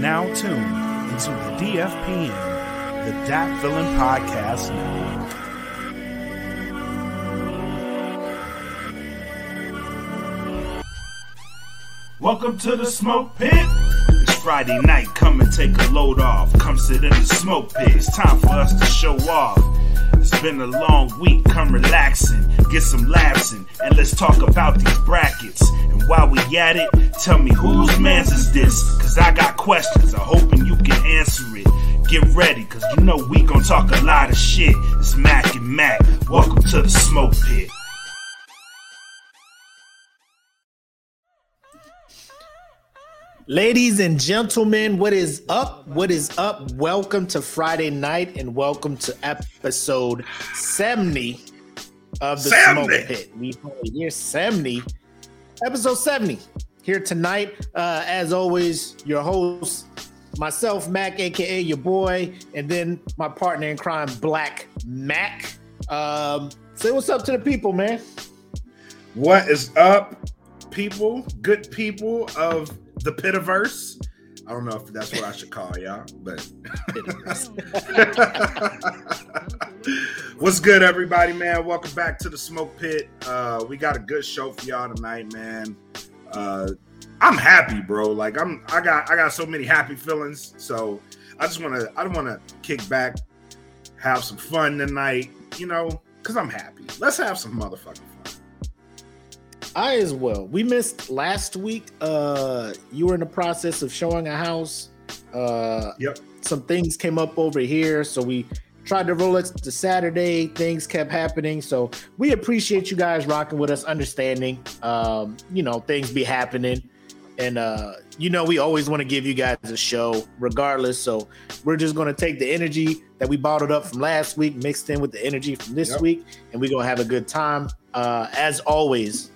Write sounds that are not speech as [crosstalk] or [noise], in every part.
now tuned into the DFPN, the Dat Feeling Podcast Network. Welcome to the smoke pit. It's Friday night, come and take a load off. Come sit in the smoke pit. It's time for us to show off. It's been a long week, come relaxing, get some laughs in, and let's talk about these brackets. While we at it, tell me whose man's is this? Cause I got questions, I'm hoping you can answer it. Get ready, cause you know we gon' talk a lot of shit. It's Mac and Mac, welcome to the smoke pit. Ladies and gentlemen, what is up? What is up? Welcome to Friday night and welcome to episode 70 of the 70. Smoke Pit. We year 70, episode 70. Here tonight, uh, as always, your host, myself, Mac, aka your boy, and then my partner in crime, Black Mac. Um, say what's up to the people, man. What is up, people? Good people of the Pitiverse. I don't know if that's what I should call y'all, but [laughs] [laughs] what's good, everybody, man? Welcome back to the Smoke Pit. Uh, we got a good show for y'all tonight, man. Uh, I'm happy, bro. Like I'm, I got, I got so many happy feelings. So I just want to, I don't want to kick back, have some fun tonight, you know, because I'm happy. Let's have some motherfucking fun. I as well. We missed last week. Uh, you were in the process of showing a house. Uh, Yep. some things came up over here, so we tried to roll it to Saturday. Things kept happening, so we appreciate you guys rocking with us, understanding. Um, you know, things be happening, and uh, you know, we always want to give you guys a show, regardless. So we're just gonna take the energy that we bottled up from last week, mixed in with the energy from this Yep. week, and we're gonna have a good time. Uh, as always,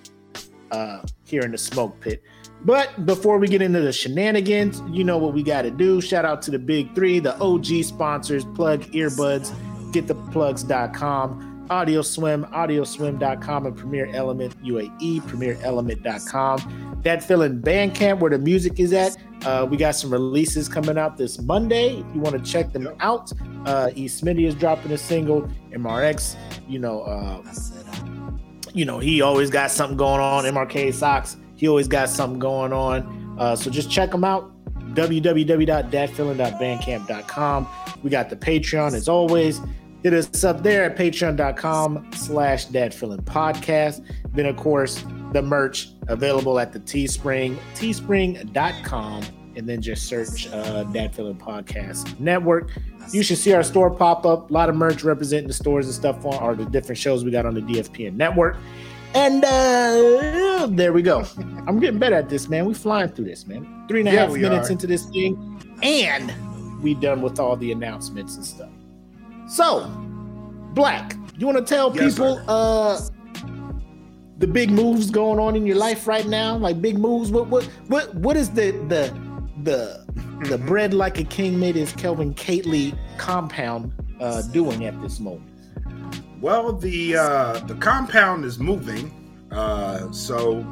uh, here in the smoke pit. But before we get into the shenanigans, you know what we got to do. Shout out to the big three, the OG sponsors, Plug Earbuds, GetThePlugs.com, Audio Swim, AudioSwim.com, and Premier Element UAE, PremierElement.com. That Feeling Bandcamp, where the music is at. Uh, we got some releases coming out this Monday. If you want to check them out, uh, E. Smitty is dropping a single. MRX, you know, uh, you know, he always got something going on. MRK Socks, he always got something going on. Uh, so just check him out. www.datfeeling.bandcamp.com. We got the Patreon as always. Hit us up there at patreon.com slash datfeeling podcast. Then, of course, the merch available at the Teespring, teespring.com. And then just search uh, Dat Feeling Podcast Network. You should see our store pop up. A lot of merch representing the stores and stuff on or the different shows we got on the DFPN network. And uh, there we go. I'm getting better at this, man. We flying through this, man. Three and a Yeah, half minutes are. into this thing, and we done with all the announcements and stuff. So, Black, you want to tell Yes, people sir. uh the big moves going on in your life right now? Like big moves. What what what what is the the the the Mm-hmm. bread like a king made is Kelvin Cately compound uh doing at this moment? Well, the uh, the compound is moving. Uh, so,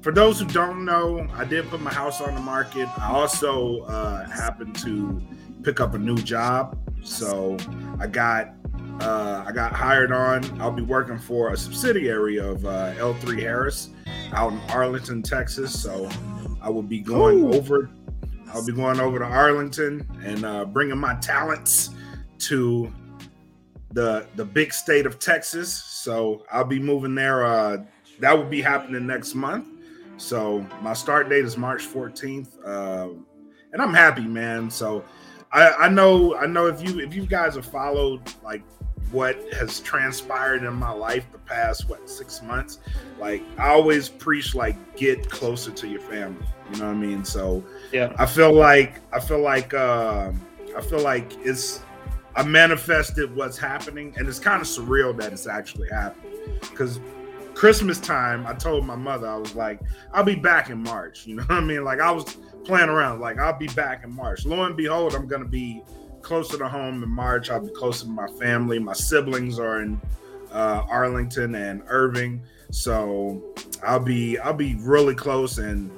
for those who don't know, I did put my house on the market. I also uh, happened to pick up a new job. So, I got uh, I got hired on. I'll be working for a subsidiary of uh, L3 Harris out in Arlington, Texas. So, I will be going Ooh. over. I'll be going over to Arlington and uh, bringing my talents to the the big state of Texas. So I'll be moving there. Uh, that will be happening next month. So my start date is March 14th, uh, and I'm happy, man. So I, I know I know if you if you guys have followed like what has transpired in my life the past what six months, like I always preach like get closer to your family. You know what I mean? So Yeah. I feel like I feel like um I feel like it's I manifested what's happening, and it's kind of surreal that it's actually happening. Because Christmas time, I told my mother I was like, I'll be back in March. [laughs] You know what I mean? Like I was playing around, like I'll be back in March. Lo and behold, I'm gonna be closer to home in March. I'll be closer to my family. My siblings are in uh, Arlington and Irving, so I'll be I'll be really close and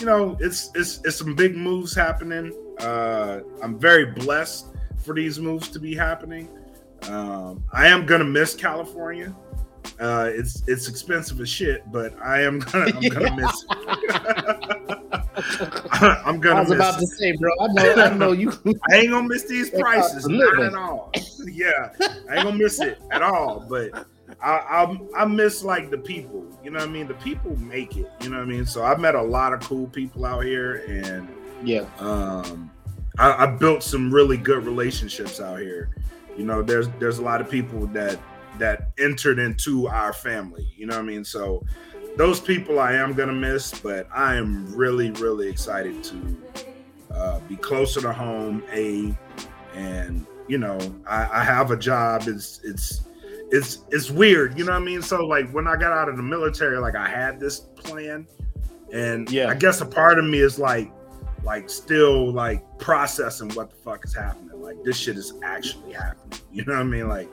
you know, it's it's it's some big moves happening. Uh, I'm very blessed for these moves to be happening. Um, I am gonna miss California. Uh, it's it's expensive as shit, but I am gonna I'm gonna [laughs] miss. [laughs] I'm gonna. I was about miss to say, bro. I know, I know you. [laughs] I ain't gonna miss these prices, not at all. yeah, I ain't gonna miss it at all. But I, I I miss like the people. You know what I mean? The people make it. You know what I mean? So I've met a lot of cool people out here, and Yeah, um, I, I built some really good relationships out here. You know, there's there's a lot of people that that entered into our family. You know what I mean? So those people I am gonna miss, but I am really really excited to uh, be closer to home. A and you know I, I have a job. It's it's it's it's weird. You know what I mean? So like when I got out of the military, like I had this plan, and Yeah. I guess a part of me is like like still like processing what the fuck is happening. Like this shit is actually happening. [laughs] You know what I mean? Like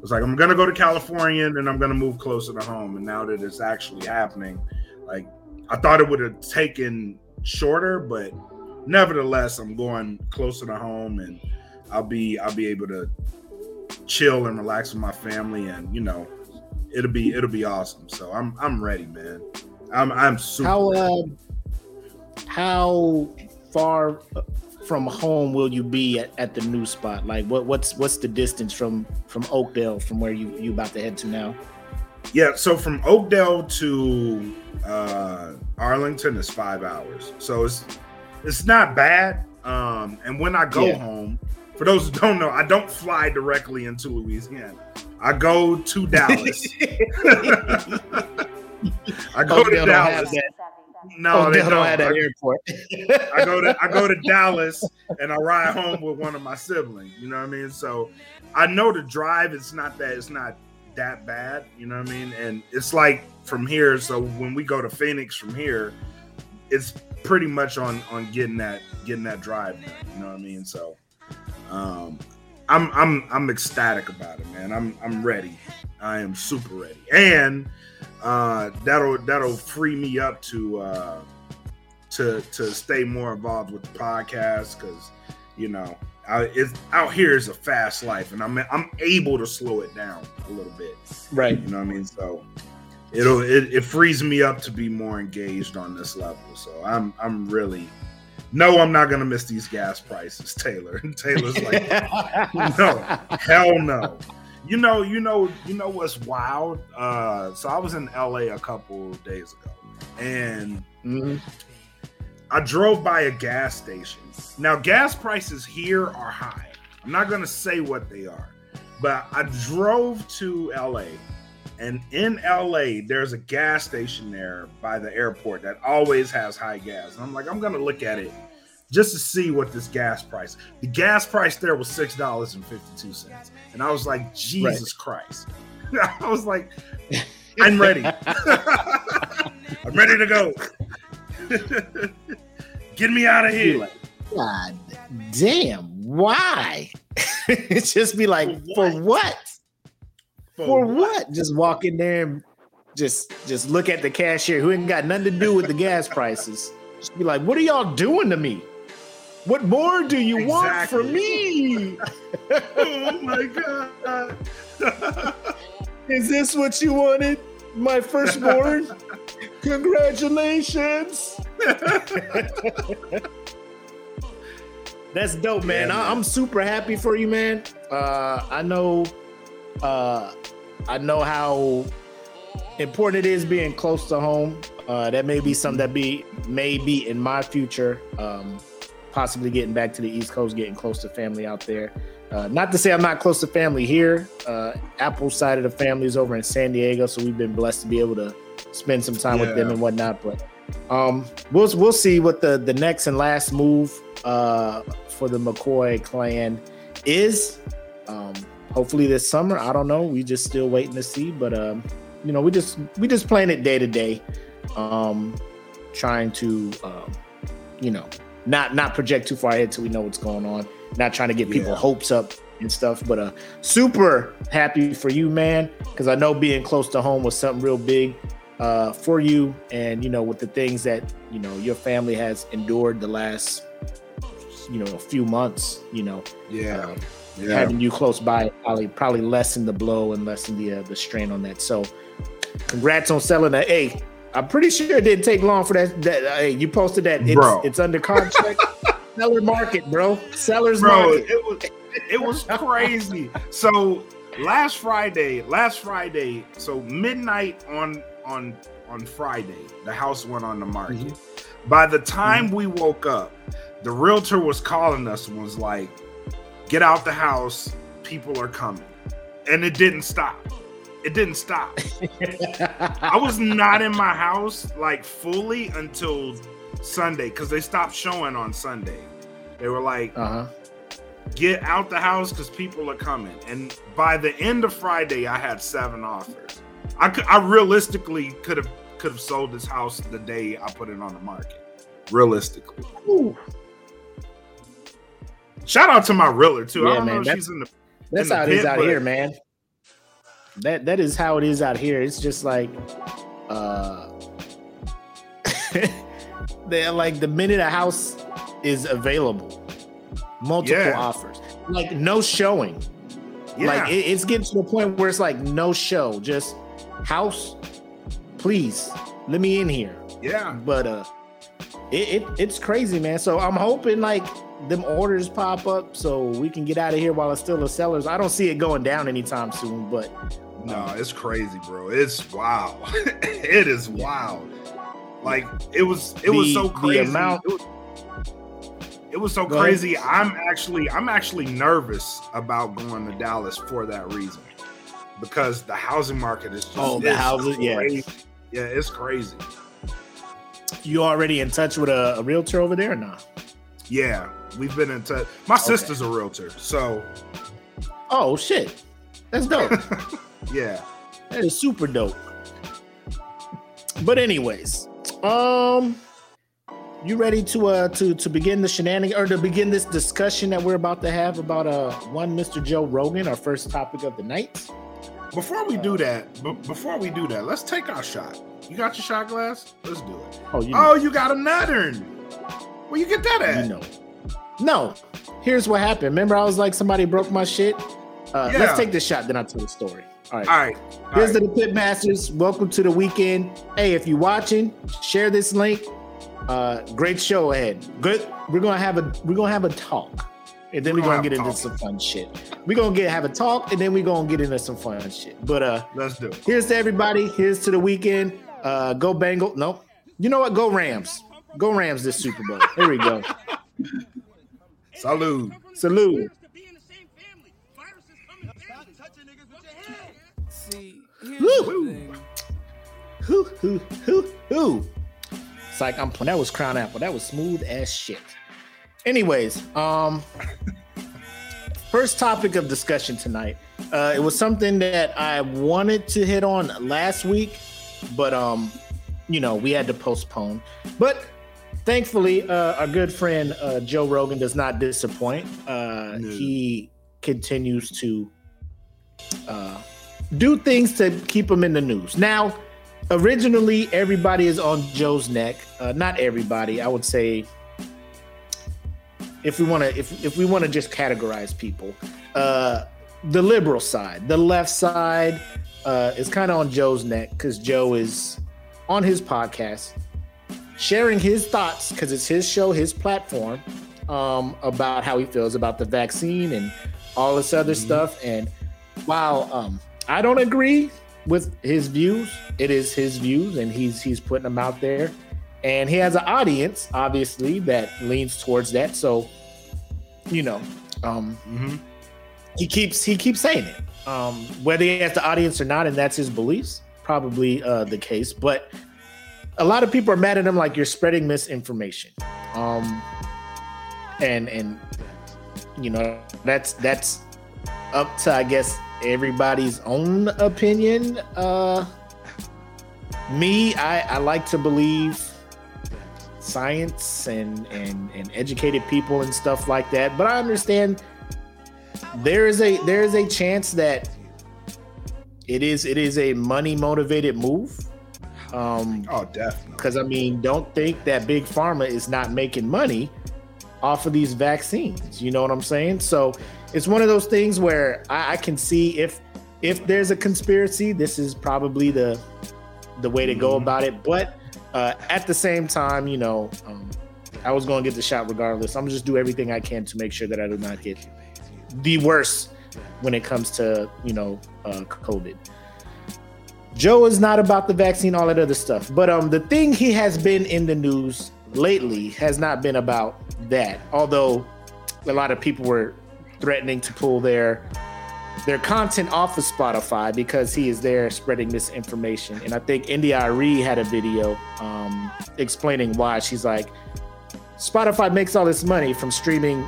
it's like I'm gonna go to California and then I'm gonna move closer to home. And now that it's actually happening, like I thought it would have taken shorter, but nevertheless, I'm going closer to home and I'll be I'll be able to chill and relax with my family and you know it'll be it'll be awesome. So I'm I'm ready, man. I'm I'm super how uh, how far from home will you be at, at the new spot? Like, what what's what's the distance from from Oakdale from where you you about to head to now? Yeah, so from Oakdale to uh, Arlington is five hours, so it's it's not bad. Um, and when I go Yeah. home, for those who don't know, I don't fly directly into Louisiana. I go to [laughs] Dallas. [laughs] I go Oakdale to Dallas. No, they Oakdale don't. have that I, airport. I go to I go to [laughs] Dallas and I ride home with one of my siblings. You know what I mean? So I know the drive. It's not that. It's not that bad. You know what I mean? And it's like from here. So when we go to Phoenix from here, it's pretty much on on getting that getting that drive. Done, you know what I mean? So um, I'm I'm I'm ecstatic about it, man. I'm I'm ready. I am super ready, and uh, that'll that'll free me up to uh, to to stay more involved with the podcast because you know I, out here is a fast life, and I'm I'm able to slow it down a little bit. right. You know what I mean? So it'll it, it frees me up to be more engaged on this level. So I'm I'm really no, I'm not gonna miss these gas prices, Taylor. And [laughs] Taylor's like, [laughs] no, hell no. You know, you know, you know what's wild? Uh, so I was in LA a couple days ago, and Mhm. I drove by a gas station. Now, gas prices here are high. I'm not going to say what they are, but I drove to LA, and in LA, there's a gas station there by the airport that always has high gas. And I'm like, I'm going to look at it just to see what this gas price. The gas price there was six dollars and fifty two cents, and I was like, Jesus Christ! [laughs] I was like, I'm ready. [laughs] [laughs] I'm ready to go. Get me out of here. like, God damn, why? it's just be like, For for what? what? For what? Just walk in there and just just look at the cashier who ain't got nothing to do with the gas prices. Just be like, what are y'all doing to me? What more do you want from me? [laughs] oh my god. [laughs] Is this what you wanted? My firstborn? [laughs] Congratulations. That's dope, man. Yeah, I, man. I'm super happy for you, man. Uh, I know, uh, I know how important it is being close to home. Uh, that may be something that be may be in my future. Um, possibly getting back to the East Coast, getting close to family out there. Uh, not to say I'm not close to family here. Uh, Apple's side of the family is over in San Diego, so we've been blessed to be able to spend some time with them and whatnot. But um, we'll we'll see what the the next and last move uh, for the McCoy clan is. Um, hopefully this summer. I don't know. We just still waiting to see. But um, you know, we just we just playing it day to day, um, trying to um, you know not not project too far ahead till we know what's going on. Not trying to get people Yeah. hopes up and stuff. But uh, super happy for you, man, because I know being close to home was something real big uh, for you, and you know with the things that you know your family has endured the last you know a few months. You know, Yeah. uh, Yeah. having you close by probably probably lessen the blow and lessen the uh, the strain on that. So, congrats on selling that. Hey, I'm pretty sure it didn't take long for that. That uh, hey, you posted that it's, Bro. it's under contract. [laughs] Seller market, bro. Sellers Bro, market. it was it was crazy. so last Friday, last Friday, so midnight on on on Friday, the house went on the market. Mm-hmm. By the time we woke up, the realtor was calling us and was like, "Get out the house, people are coming," and it didn't stop. It didn't stop. I was not in my house like fully until Sunday because they stopped showing on Sunday. They were like, Uh huh. get out the house because people are coming. And by the end of Friday, I had seven offers. I could, I realistically could have could have sold this house the day I put it on the market. Realistically, Ooh. shout out to my realtor too. Yeah, I don't man, know if that's- she's in the. That's how it is out but- here, man. That that is how it is out here. It's just like, uh, [laughs] they're like the minute a house is available, multiple Yeah. offers, like no showing. Yeah, Like it, it's getting to the point where it's like no show, just house. Please let me in here. yeah, But uh, it, it it's crazy, man. So I'm hoping like them orders pop up so we can get out of here while it's still a sellers. I don't see it going down anytime soon, but No, it's crazy, bro. It's wow. [laughs] it is wild. Like it was it was The- so the crazy. amount- it, was, it was so Go ahead. crazy. I'm actually I'm actually nervous about going to Dallas for that reason. Because the housing market is just Oh, the houses, yeah. crazy. Yeah, it's crazy. you already in touch with a, a realtor over there or not? Yeah, we've been in touch. My sister's a realtor, so Oh shit, that's dope. [laughs] yeah. that is super dope. But anyways, um, you ready to uh to to begin the shenanigans or to begin this discussion that we're about to have about uh one Mr. Joe Rogan, our first topic of the night? Before we do that, b- before we do that, let's take our shot. You got your shot glass? Let's do it. Oh, you. Oh, you got a nuttern. Where you get that at? you know. No, here's what happened. Remember, I was like, somebody broke my shit. Uh, Yeah. Let's take this shot, then I'll tell the story. All right. All right. all Here's right. to the Pit Masters. Welcome to the weekend. Hey, if you're watching, share this link. Uh, great show ahead. Good. We're gonna have a we're gonna have a talk, and then We're we're gonna gonna, get into talk. some fun shit. We're gonna get have a talk, and then we're gonna get into some fun shit. But uh, Let's do it. here's to everybody. Here's to the weekend. Uh, go Bengal. No, you know what? Go Rams. Go Rams this Super Bowl. Here we go. Salute. Salute. See, Woo. Who who who who? It's like I'm that was crown apple. That was smooth as shit. Anyways, um first topic of discussion tonight. Uh it was something that I wanted to hit on last week, but um, you know, we had to postpone. But thankfully, uh our good friend uh Joe Rogan does not disappoint. Uh No. he continues to uh do things to keep him in the news. Now, originally everybody is on Joe's neck. Uh, not everybody, I would say. If we want to, if if we want to just categorize people, uh, the liberal side, the left side, uh, is kind of on Joe's neck because Joe is on his podcast sharing his thoughts because it's his show, his platform, um, about how he feels about the vaccine and all this other stuff. And while um, I don't agree with his views, it is his views, and he's he's putting them out there, and he has an audience, obviously, that leans towards that. So, you know, um, hmm he keeps he keeps saying it, um, whether he has the audience or not, and that's his beliefs, probably uh, the case. But a lot of people are mad at him, like you're spreading misinformation, um, and and you know that's that's up to I guess everybody's own opinion. Uh, me, I I like to believe science and and and educated people and stuff like that, but I understand there is a there is a chance that it is it is a money motivated move. Um, Oh, definitely. because I mean, don't think that big pharma is not making money off of these vaccines. You know what I'm saying? So it's one of those things where I, I can see if if there's a conspiracy, this is probably the the way to go mm-hmm. about it. But uh, at the same time, you know, um, I was going to get the shot regardless. I'm gonna just do everything I can to make sure that I do not get the worst when it comes to you know uh, COVID. Joe is not about the vaccine, all that other stuff. But um, the thing he has been in the news lately has not been about that. Although a lot of people were threatening to pull their their content off of Spotify because he is there spreading misinformation. And I think India.Arie had a video um, explaining why. She's like, Spotify makes all this money from streaming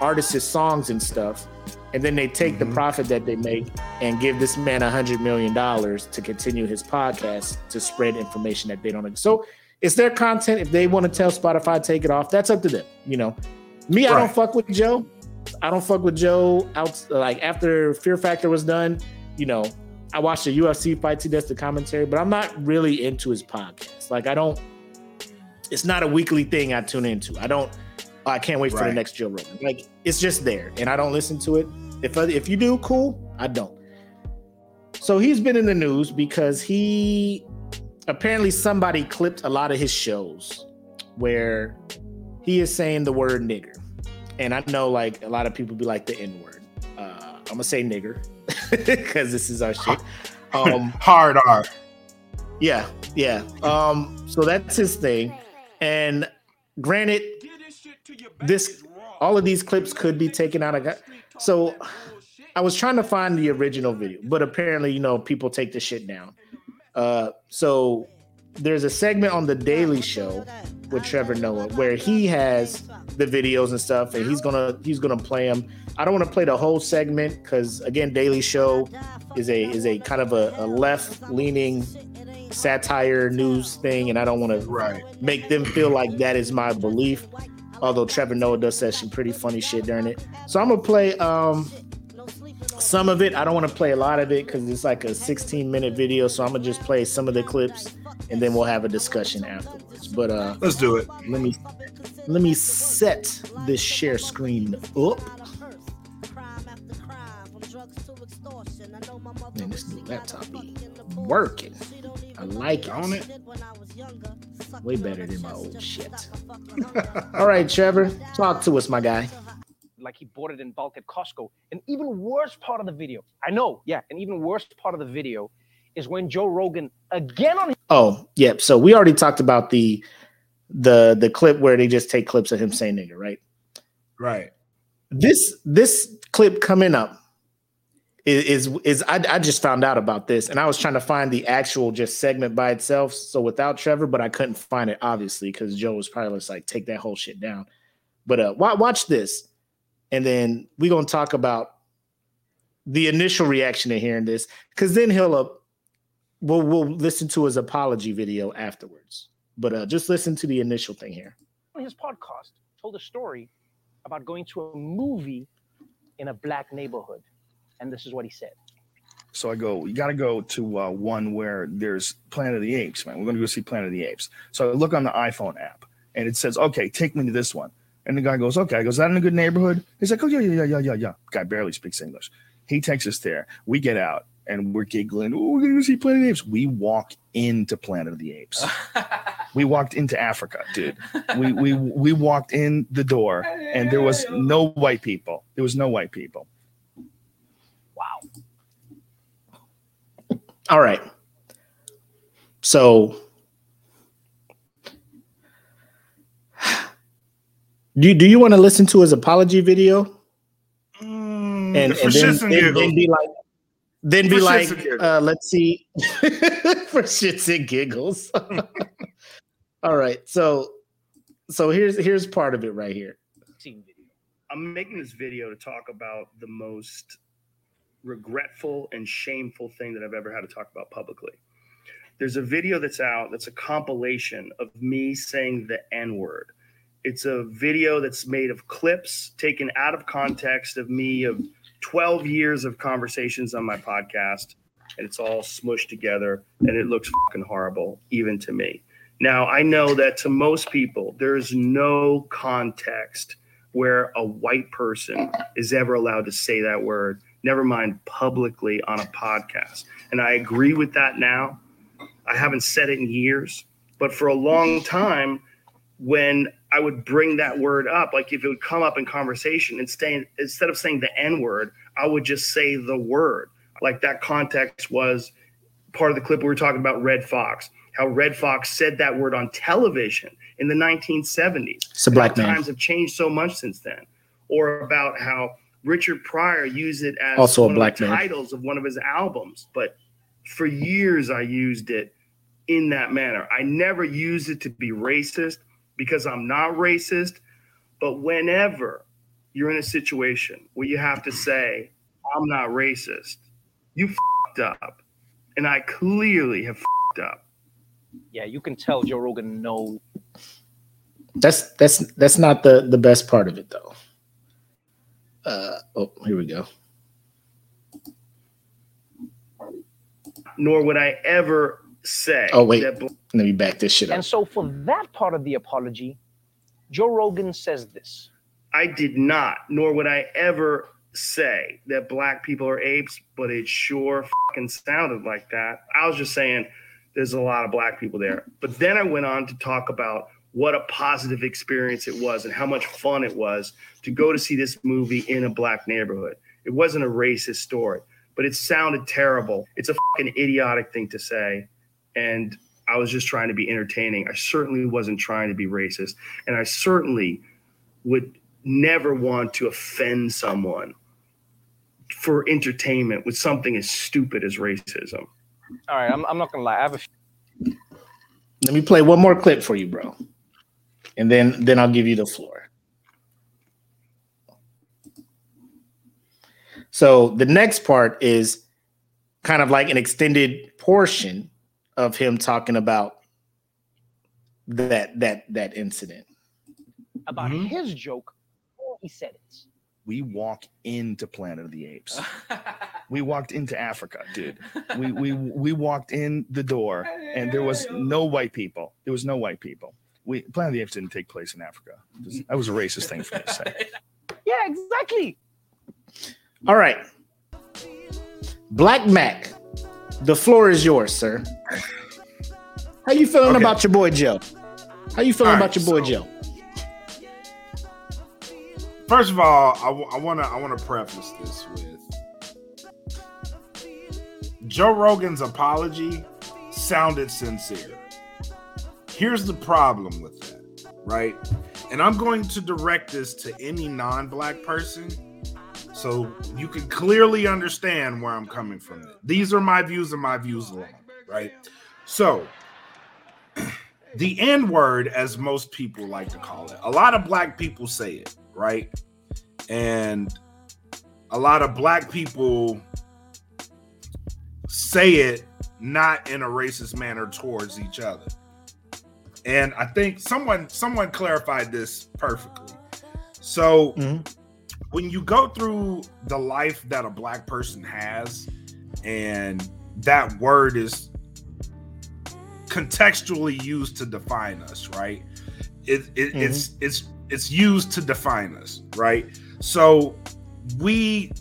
artists' songs and stuff and then they take mm-hmm. the profit that they make and give this man a hundred million dollars to continue his podcast to spread information that they don't. So it's their content. If they want to tell Spotify take it off, that's up to them. You know, me, right. I don't fuck with Joe. I don't fuck with Joe. Out like after Fear Factor was done, you know, I watched the UFC fight. He does the commentary, but I'm not really into his podcast. Like I don't. It's not a weekly thing I tune into. I don't. I can't wait right. for the next Joe Rogan. Like it's just there, and I don't listen to it. If if you do, cool. I don't. So he's been in the news because he apparently somebody clipped a lot of his shows where he is saying the word nigger, and I know like a lot of people be like the N word. Uh, I'm gonna say nigger [laughs] because this is our shit. Um, [laughs] Hard R. Yeah, yeah. Um, so that's his thing, and granted this all of these clips could be taken out of so I was trying to find the original video, but apparently, you know, people take the shit down. Uh, so there's a segment on the Daily Show with Trevor Noah where he has the videos and stuff, and he's gonna he's gonna play them. I don't want to play the whole segment because again, Daily Show is a is a kind of a, a left leaning satire news thing, and I don't want to make them feel like that is my belief. Although Trevor Noah does say some pretty funny shit during it. So I'm gonna play um some of it. I don't want to play a lot of it because it's like a 16 minute video. So I'm gonna just play some of the clips and then we'll have a discussion afterwards. But uh let's do it. Let me let me set this share screen up. Man, this new laptop be working. I like it. On it. Way better than my old shit. [laughs] All right, Trevor, talk to us, my guy. Like he bought it in bulk at Costco. An even worse part of the video, I know, yeah, an even worse part of the video is when Joe Rogan again on. Oh, yep. Yeah, so we already talked about the the the clip where they just take clips of him saying nigga, right? Right. This this clip coming up is is, I, I, just found out about this and I was trying to find the actual just segment by itself. So without Trevor, but I couldn't find it obviously because Joe was probably just like take that whole shit down. But uh, watch this, and then we're gonna talk about the initial reaction to hearing this because then he'll uh, we'll we'll listen to his apology video afterwards. But uh, just listen to the initial thing here. His podcast told a story about going to a movie in a black neighborhood and this is what he said. So I go, you got to go to uh, one where there's Planet of the Apes, man. We're going to go see Planet of the Apes. So I look on the iPhone app and it says, okay, take me to this one. And the guy goes, okay. I go, is that in a good neighborhood? He's like, oh, yeah, yeah, yeah, yeah, yeah. Guy barely speaks English. He takes us there. We get out and we're giggling. Oh, we're going to see Planet of the Apes. We walk into Planet of the Apes. [laughs] we walked into Africa, dude. We, we, we walked in the door and there was no white people. There was no white people. All right. So do do you want to listen to his apology video? Mm, and, and then, then, then, be like then be like uh, let's see [laughs] for shits and giggles. [laughs] All right. So so here's here's part of it right here. I'm making this video to talk about the most regretful and shameful thing that I've ever had to talk about publicly. There's a video that's out that's a compilation of me saying the N word. It's a video that's made of clips taken out of context of me of 12 years of conversations on my podcast. And it's all smushed together and it looks fucking horrible, even to me. Now, I know that to most people, there is no context where a white person is ever allowed to say that word, never mind publicly on a podcast. And I agree with that now. I haven't said it in years, but for a long time, when I would bring that word up, like if it would come up in conversation, instead instead of saying the N word, I would just say the word. Like that context was part of the clip we were talking about Redd Foxx, how Redd Foxx said that word on television in the 1970s. It's a black man. Times have changed so much since then. Or about how Richard Pryor used it as Also a black of the man. titles of one of his albums. But for years, I used it in that manner. I never used it to be racist because I'm not racist. But whenever you're in a situation where you have to say, I'm not racist, you fed up. And I clearly have fed up. Yeah, you can tell Joe Rogan no. That's that's that's not the the best part of it though. Uh oh, here we go. Nor would I ever say Oh, wait. that bl- Let me back this shit up. And so for that part of the apology, Joe Rogan says this. I did not, nor would I ever say that black people are apes, but it sure fucking sounded like that. I was just saying there's a lot of black people there. But then I went on to talk about what a positive experience it was and how much fun it was to go to see this movie in a black neighborhood. It wasn't a racist story, but it sounded terrible. It's a fucking idiotic thing to say. And I was just trying to be entertaining. I certainly wasn't trying to be racist. And I certainly would never want to offend someone for entertainment with something as stupid as racism. All right, I'm, I'm not gonna lie. I have a Let me play one more clip for you, bro. And then then I'll give you the floor. So the next part is kind of like an extended portion of him talking about that that that incident. about Mhm. his joke before he said it. We walk into Planet of the Apes. [laughs] We walked into Africa, dude. We we we walked in the door, and there was [laughs] no white people. There was no white people. We Planet of the Apes didn't take place in Africa. That was a racist thing for me to say. [laughs] Yeah, exactly. All right. Black Mac, the floor is yours, sir. How you feeling Okay. about your boy Joe? How you feeling All about your boy so- Joe? First of all, I want to I want to preface this with Joe Rogan's apology sounded sincere. Here's the problem with that, right? And I'm going to direct this to any non-black person so you can clearly understand where I'm coming from. These are my views and my views alone, right? So, [clears throat] the N word, as most people like to call it, a lot of black people say it, right? And a lot of black people say it not in a racist manner towards each other. And I think someone someone clarified this perfectly. So Mhm. when you go through the life that a black person has and that word is contextually used to define us, right? It, it it's it's it's used to define us, right? So we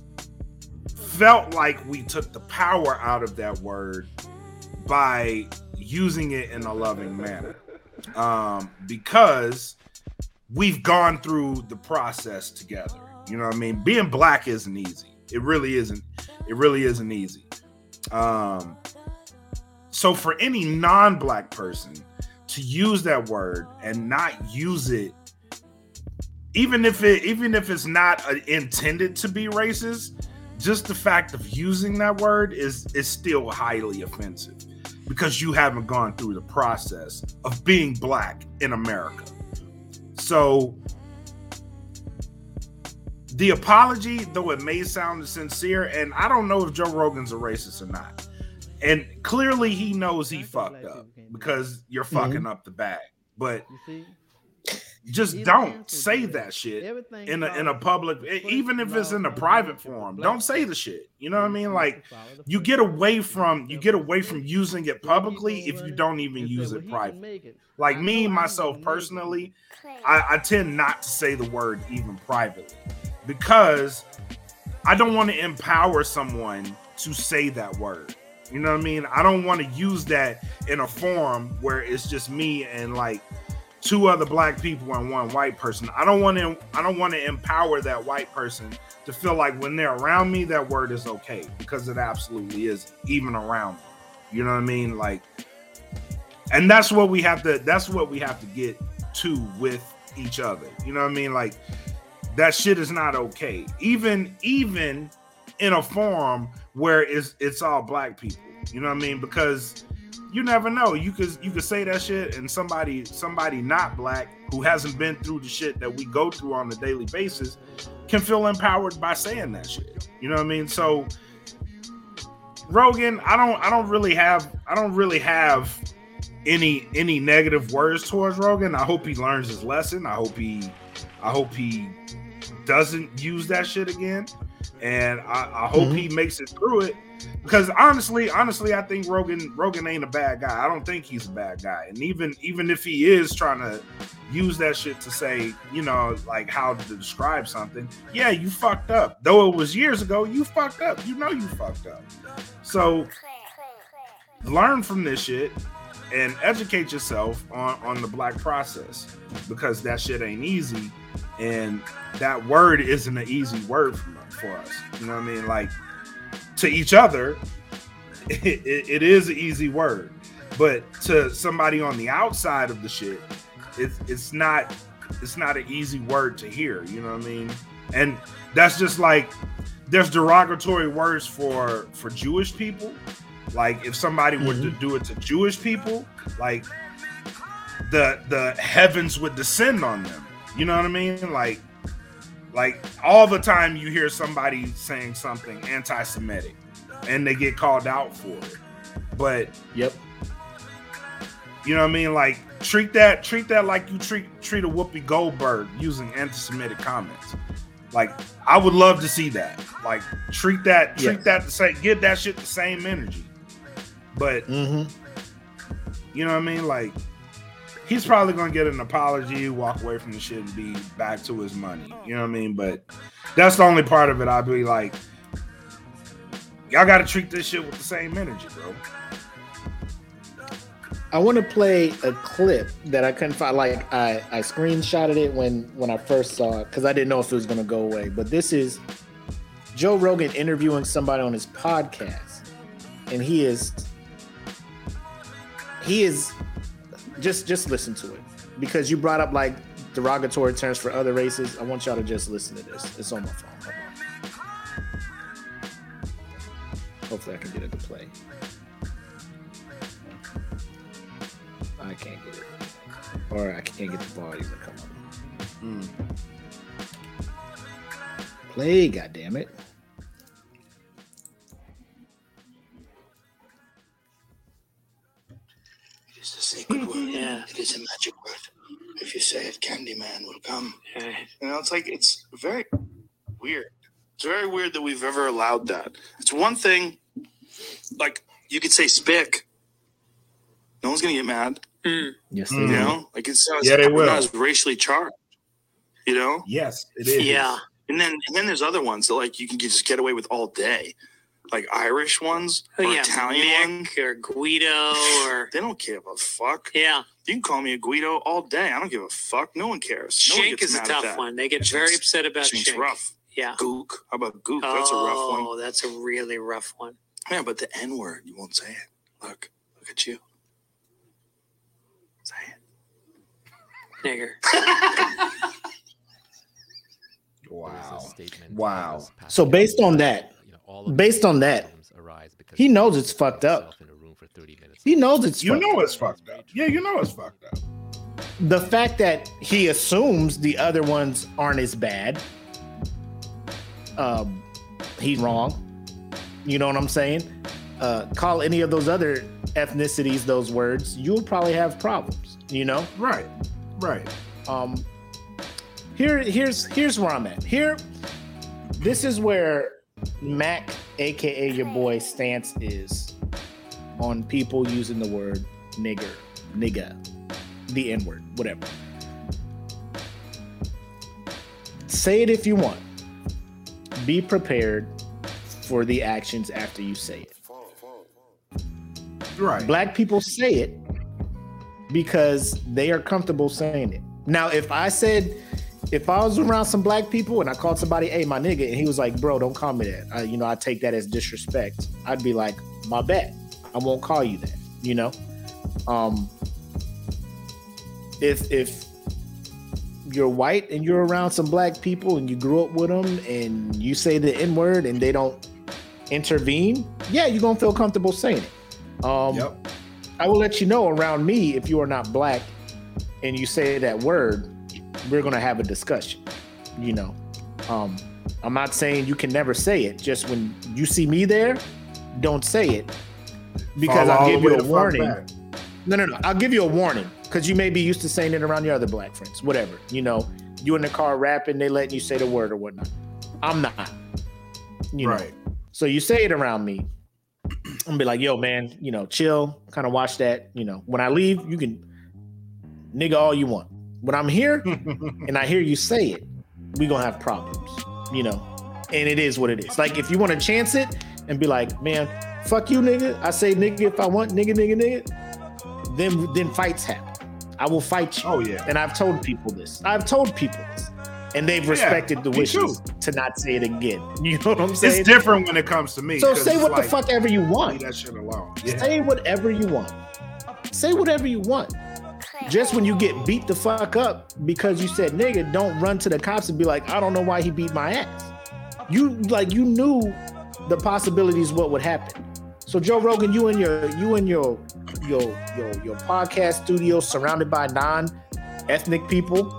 felt like we took the power out of that word by using it in a loving manner. Um, because we've gone through the process together. You know what I mean? Being black isn't easy. It really isn't. It really isn't easy. Um, so for any non-black person to use that word and not use it even if it even if it's not uh, intended to be racist just the fact of using that word is is still highly offensive because you haven't gone through the process of being black in America. So the apology, though it may sound sincere, and I don't know if Joe Rogan's a racist or not. And clearly he knows he fucked up because you're mm-hmm. fucking up the bag. But just don't say that shit in a in a public even if it's in a private forum. don't say the shit. You know what i mean? like you get away from you get away from using it publicly if you don't even use it privately like me myself personally I, I tend not to say the word even privately because i don't want to empower someone to say that word. You know what i mean? I don't want to use that in a forum where it's just me and like two other black people and one white person. I don't want to I don't want to empower that white person to feel like when they're around me that word is okay because it absolutely is even around me. You know what I mean? Like and that's what we have to that's what we have to get to with each other. You know what I mean? Like that shit is not okay. Even even in a forum where it's it's all black people. You know what I mean? Because you never know. You could you could say that shit, and somebody somebody not black who hasn't been through the shit that we go through on a daily basis can feel empowered by saying that shit. You know what I mean? So Rogan, I don't I don't really have I don't really have any any negative words towards Rogan. I hope he learns his lesson. I hope he I hope he doesn't use that shit again. And I, I hope mm-hmm. he makes it through it because honestly, honestly, I think Rogan Rogan ain't a bad guy. I don't think he's a bad guy. And even even if he is trying to use that shit to say, you know, like how to describe something, yeah, you fucked up. Though it was years ago, you fucked up. You know you fucked up. So learn from this shit and educate yourself on on the black process because that shit ain't easy and that word isn't an easy word for, for us. You know what I mean? Like to each other, it, [laughs] it, it is an easy word, but to somebody on the outside of the shit, it's it's not it's not an easy word to hear. You know what I mean? And that's just like there's derogatory words for for Jewish people. Like if somebody mm-hmm. were to mm-hmm. do it to Jewish people, like the the heavens would descend on them. You know what I mean? Like like all the time you hear somebody saying something anti-Semitic and they get called out for it. But yep. You know what I mean? Like treat that treat that like you treat treat a Whoopi Goldberg using anti-Semitic comments. Like I would love to see that. Like treat that treat yes. that the same give that shit the same energy. But mm-hmm. you know what I mean? Like he's probably gonna get an apology, walk away from the shit, and be back to his money. You know what I mean? But that's the only part of it. I'd be like, y'all got to treat this shit with the same energy, bro. I want to play a clip that I couldn't find. Like I, I screenshotted it when when I first saw it because I didn't know if it was gonna go away. But this is Joe Rogan interviewing somebody on his podcast, and he is he is just just listen to it because you brought up like derogatory terms for other races. I want y'all to just listen to this. It's on my phone. Hopefully, I can get it to play. I can't get it, or I can't get the volume to come up. Mm. Play, goddamn it! It is a magic word. If you say it, Candyman will come. Yeah. You know, it's like, it's very weird. It's very weird that we've ever allowed that. It's one thing, like, you could say spick. No one's going to get mad. Mm. Yes, they You know, like, it sounds yeah, they will. not as racially charged. You know? Yes, it is. Yeah. And then, and then there's other ones that, like, you can just get away with all day like Irish ones oh, or yeah, Italian Mick ones or Guido or [laughs] they don't give a fuck. Yeah, you can call me a Guido all day. I don't give a fuck. No one cares. No Shink is a tough one. They get very upset about Shink's Shink. rough. Yeah. Gook. How about Gook? Oh, that's a rough oh, one. Oh, that's a really rough one. Yeah, but the N word, you won't say it. Look, look at you. Say it. Nigger. wow. Wow. So based on that, based on that, he knows it's fucked up. He knows it's you know it's fucked up. Yeah, you know it's fucked up. The fact that he assumes the other ones aren't as bad, um, he's wrong. You know what I'm saying? Uh, call any of those other ethnicities those words, you'll probably have problems. You know? Right. Right. Um, here, here's here's where I'm at. Here, this is where Mac, aka your boy, stance is on people using the word nigger, nigga, the N word, whatever. Say it if you want. Be prepared for the actions after you say it. Right. Black people say it because they are comfortable saying it. Now, if I said, if I was around some black people and I called somebody, "Hey, my nigga," and he was like, "Bro, don't call me that," I, you know, I take that as disrespect. I'd be like, "My bad, I won't call you that." You know, um, if if you're white and you're around some black people and you grew up with them and you say the N word and they don't intervene, yeah, you're gonna feel comfortable saying it. Um, Yep. I will let you know around me if you are not black and you say that word, we're gonna have a discussion. You know, um, I'm not saying you can never say it. Just when you see me there, don't say it because I'll give you a warning. No, no, no. I'll give you a warning because you may be used to saying it around your other black friends. Whatever. You know, you in the car rapping, they letting you say the word or whatnot. I'm not. You know. So you say it around me. I'm gonna be like, yo, man, you know, chill, kind of watch that. You know, when I leave, you can nigga all you want. When I'm here [laughs] and I hear you say it, we gonna have problems, you know. And it is what it is. Like if you want to chance it and be like, man, fuck you, nigga. I say nigga if I want, nigga, nigga, nigga. Then then fights happen. I will fight you. Oh yeah. And I've told people this. I've told people this. And they've respected the wishes too. to not say it again. [laughs] You know what I'm saying? It's different when it comes to me. So say what like, the fuck ever you Leave want. that shit alone. Yeah. Say whatever you want. Say whatever you want. Just when you get beat the fuck up because you said nigga, don't run to the cops and be like, I don't know why he beat my ass. You like you knew the possibilities what would happen. So Joe Rogan, you and your you and your your your your podcast studio surrounded by non-ethnic people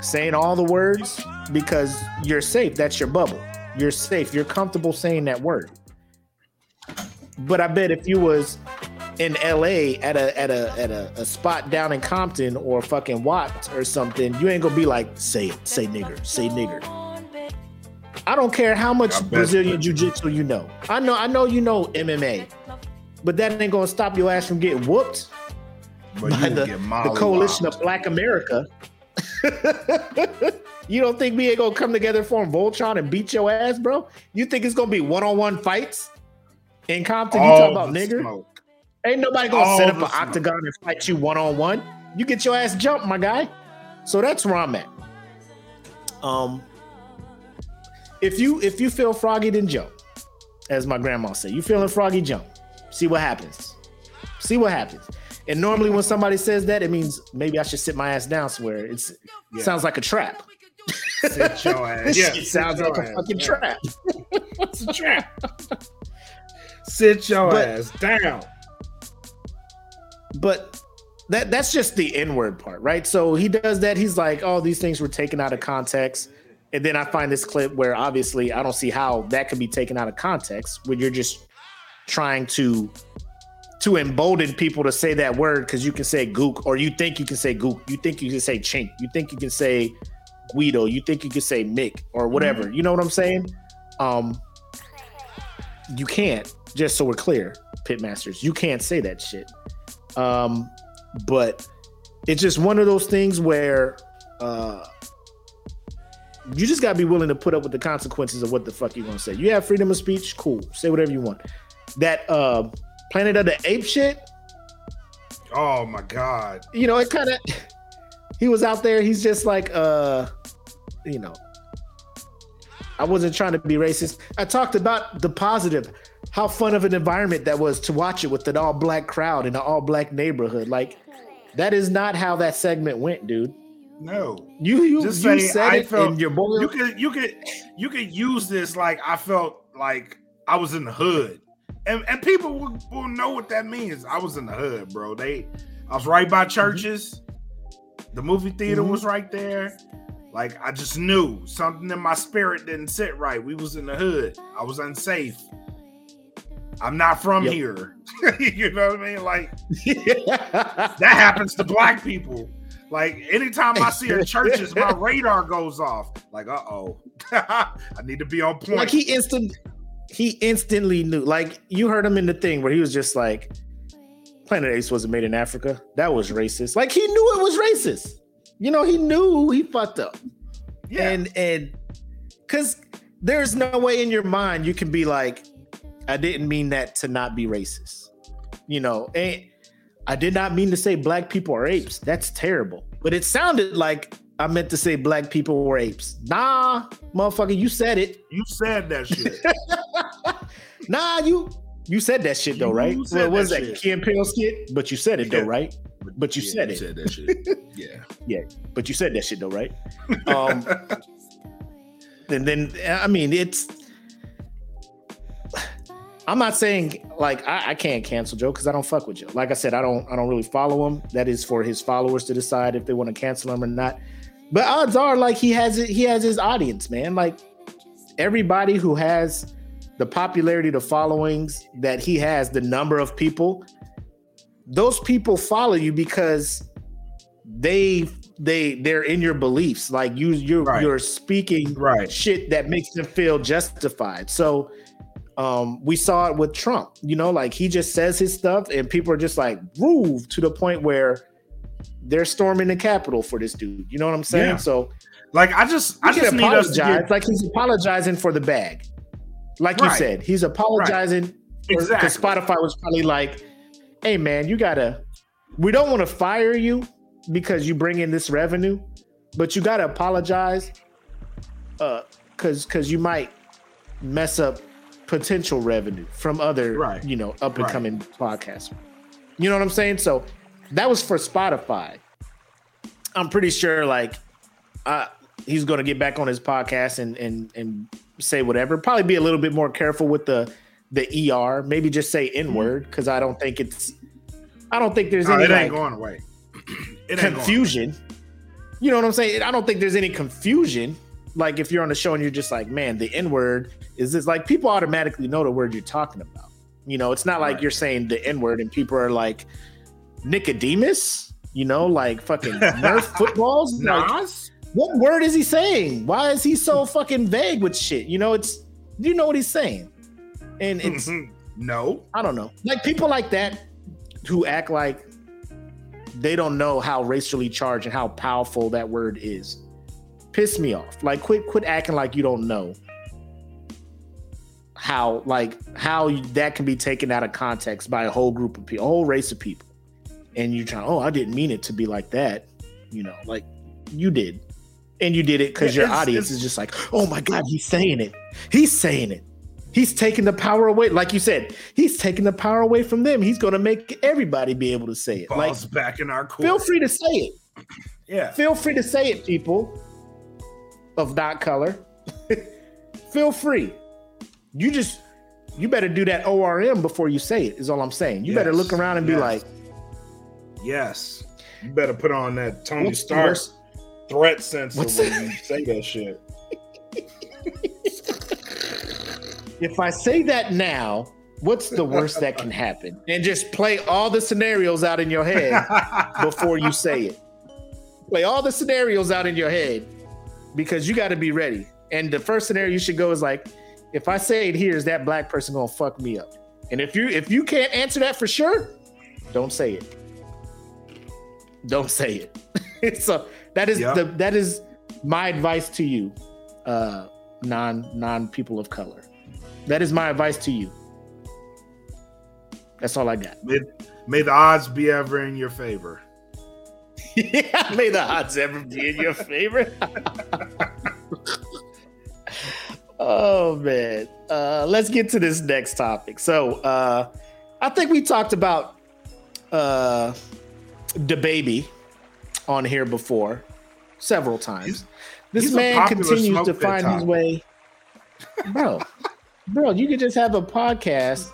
saying all the words because you're safe. That's your bubble. You're safe. You're comfortable saying that word. But I bet if you was in LA at a at a at a, a spot down in Compton or fucking Watts or something, you ain't gonna be like, say it, say nigger, say nigger. I don't care how much Brazilian jiu-jitsu you know. I know I know you know MMA, but that ain't gonna stop your ass from getting whooped But by the, get the coalition of Black America. [laughs] you don't think we ain't gonna come together, form Voltron, and beat your ass, bro? You think it's gonna be one-on-one fights in Compton? You talking about nigger? smoke. Ain't nobody gonna All set up an smoke. octagon and fight you one on one. You get your ass jumped, my guy. So that's where I'm at. Um, if you if you feel froggy, then jump, as my grandma said. You feeling froggy, jump. See what happens. See what happens. And normally when somebody says that, it means maybe I should sit my ass down somewhere. It's Yeah. sounds like a trap. Sit your [laughs] ass. This Yeah, sounds like a ass fucking down. trap. [laughs] It's a trap. Sit your But- ass down. But that that's just the N-word part, right? So he does that. He's like, oh, these things were taken out of context. And then I find this clip where obviously I don't see how that could be taken out of context when you're just trying to to embolden people to say that word because you can say gook or you think you can say gook, you think you can say chink, you think you can say Guido, you think you can say Mick or whatever. You know what I'm saying? Um you can't, just so we're clear, pitmasters, you can't say that shit. Um, but it's just one of those things where uh you just gotta be willing to put up with the consequences of what the fuck you're gonna say. You have freedom of speech, cool. Say whatever you want. That uh Planet of the Ape shit, Oh my god. you know, it kind of [laughs] he was out there, he's just like uh you know. I wasn't trying to be racist. I talked about the positive, how fun of an environment that was to watch it with an all black crowd in an all black neighborhood. Like that is not how that segment went, dude. No. You you, Just you say, said I it felt- your boy You could you could you could use this like I felt like I was in the hood. And and people will, will know what that means. I was in the hood, bro. They I was right by churches. The movie theater Mhm. was right there. Like I just knew something in my spirit didn't sit right. We was in the hood. I was unsafe. I'm not from Yep. here. [laughs] you know what I mean? Like [laughs] that happens to black people. Like anytime I see a churches, my [laughs] radar goes off. Like, uh oh, I need to be on point. Like he instant, he instantly knew. Like you heard him in the thing where he was just like, "Planet Ace wasn't made in Africa. That was racist." Like he knew it was racist. You know, he knew he fucked up. Yeah. And and because there's no way in your mind you can be like, I didn't mean that to not be racist. You know, and I did not mean to say black people are apes. That's terrible. But it sounded like I meant to say black people were apes. Nah, motherfucker, you said it. You said that shit. [laughs] nah, you you said that shit though, right? What was that, that Key and skit? But you said it yeah. though, right? But you yeah, said you it. Said that shit. [laughs] Yeah. yeah. But you said that shit though, right? [laughs] Um and then I mean it's I'm not saying like I, I can't cancel Joe because I don't fuck with Joe. Like I said, I don't I don't really follow him. That is for his followers to decide if they want to cancel him or not. But odds are like he has it, he has his audience, man. Like everybody who has the popularity, the followings that he has, the number of people, those people follow you because they they they're in your beliefs. Like you you're right. you're speaking right. shit that makes them feel justified. So um, we saw it with Trump, you know, like he just says his stuff and people are just like groove to the point where they're storming the Capitol for this dude. You know what I'm saying? Yeah. So like I just I just apologize. Get... Like he's apologizing for the bag. Like right. you said, he's apologizing right. exactly. because Spotify was probably like, hey man, you gotta we don't want to fire you because you bring in this revenue, but you gotta apologize uh cause cause you might mess up potential revenue from other, right. you know, up and coming right. podcasts. You know what I'm saying? So that was for Spotify. I'm pretty sure like uh, he's going to get back on his podcast and and and say whatever. Probably be a little bit more careful with the the ER. Maybe just say N mm-hmm. word because I don't think it's. I don't think there's any. it ain't like, going away. [clears throat] it confusion. Going away. You know what I'm saying? I don't think there's any confusion like if you're on the show and you're just like, man, the N word is this like people automatically know the word you're talking about. You know, it's not like right. you're saying the N word and people are like Nicodemus, you know, like fucking Nerf [laughs] footballs. Nas? Like, what word is he saying? Why is he so [laughs] fucking vague with shit? You know, it's you know what he's saying? And it's [laughs] no, I don't know. Like people like that who act like they don't know how racially charged and how powerful that word is piss me off. Like quit quit acting like you don't know how like how that can be taken out of context by a whole group of people, a whole race of people. And you're trying, oh, I didn't mean it to be like that. You know, like you did. And you did it because yeah, your audience is just like, oh my God, he's saying it. He's saying it. He's taking the power away. Like you said, he's taking the power away from them. He's going to make everybody be able to say it. Balls like, back in our court. Feel free to say it. [clears throat] Yeah. Feel free to say it, people of that color, [laughs] feel free. You just you better do that ORM before you say it. Is all I'm saying. You yes. better look around and yes. be like, yes. You better put on that Tony Stark threat sensor What's when you say that shit. [laughs] if I say that now, what's the worst that can happen? And just play all the scenarios out in your head [laughs] before you say it. Play all the scenarios out in your head because you got to be ready. And the first scenario you should go is like, if I say it here, is that black person gonna fuck me up? And if you if you can't answer that for sure, don't say it. Don't say it. [laughs] so that is the that is my advice to you, uh, non non people of color. That is my advice to you. That's all I got. May, may the odds be ever in your favor. [laughs] yeah, may the odds ever be in your favor. [laughs] oh man, uh, let's get to this next topic. So, uh, I think we talked about uh, baby on here before several times. This he's man continues to find his way, bro. bro, you could just have a podcast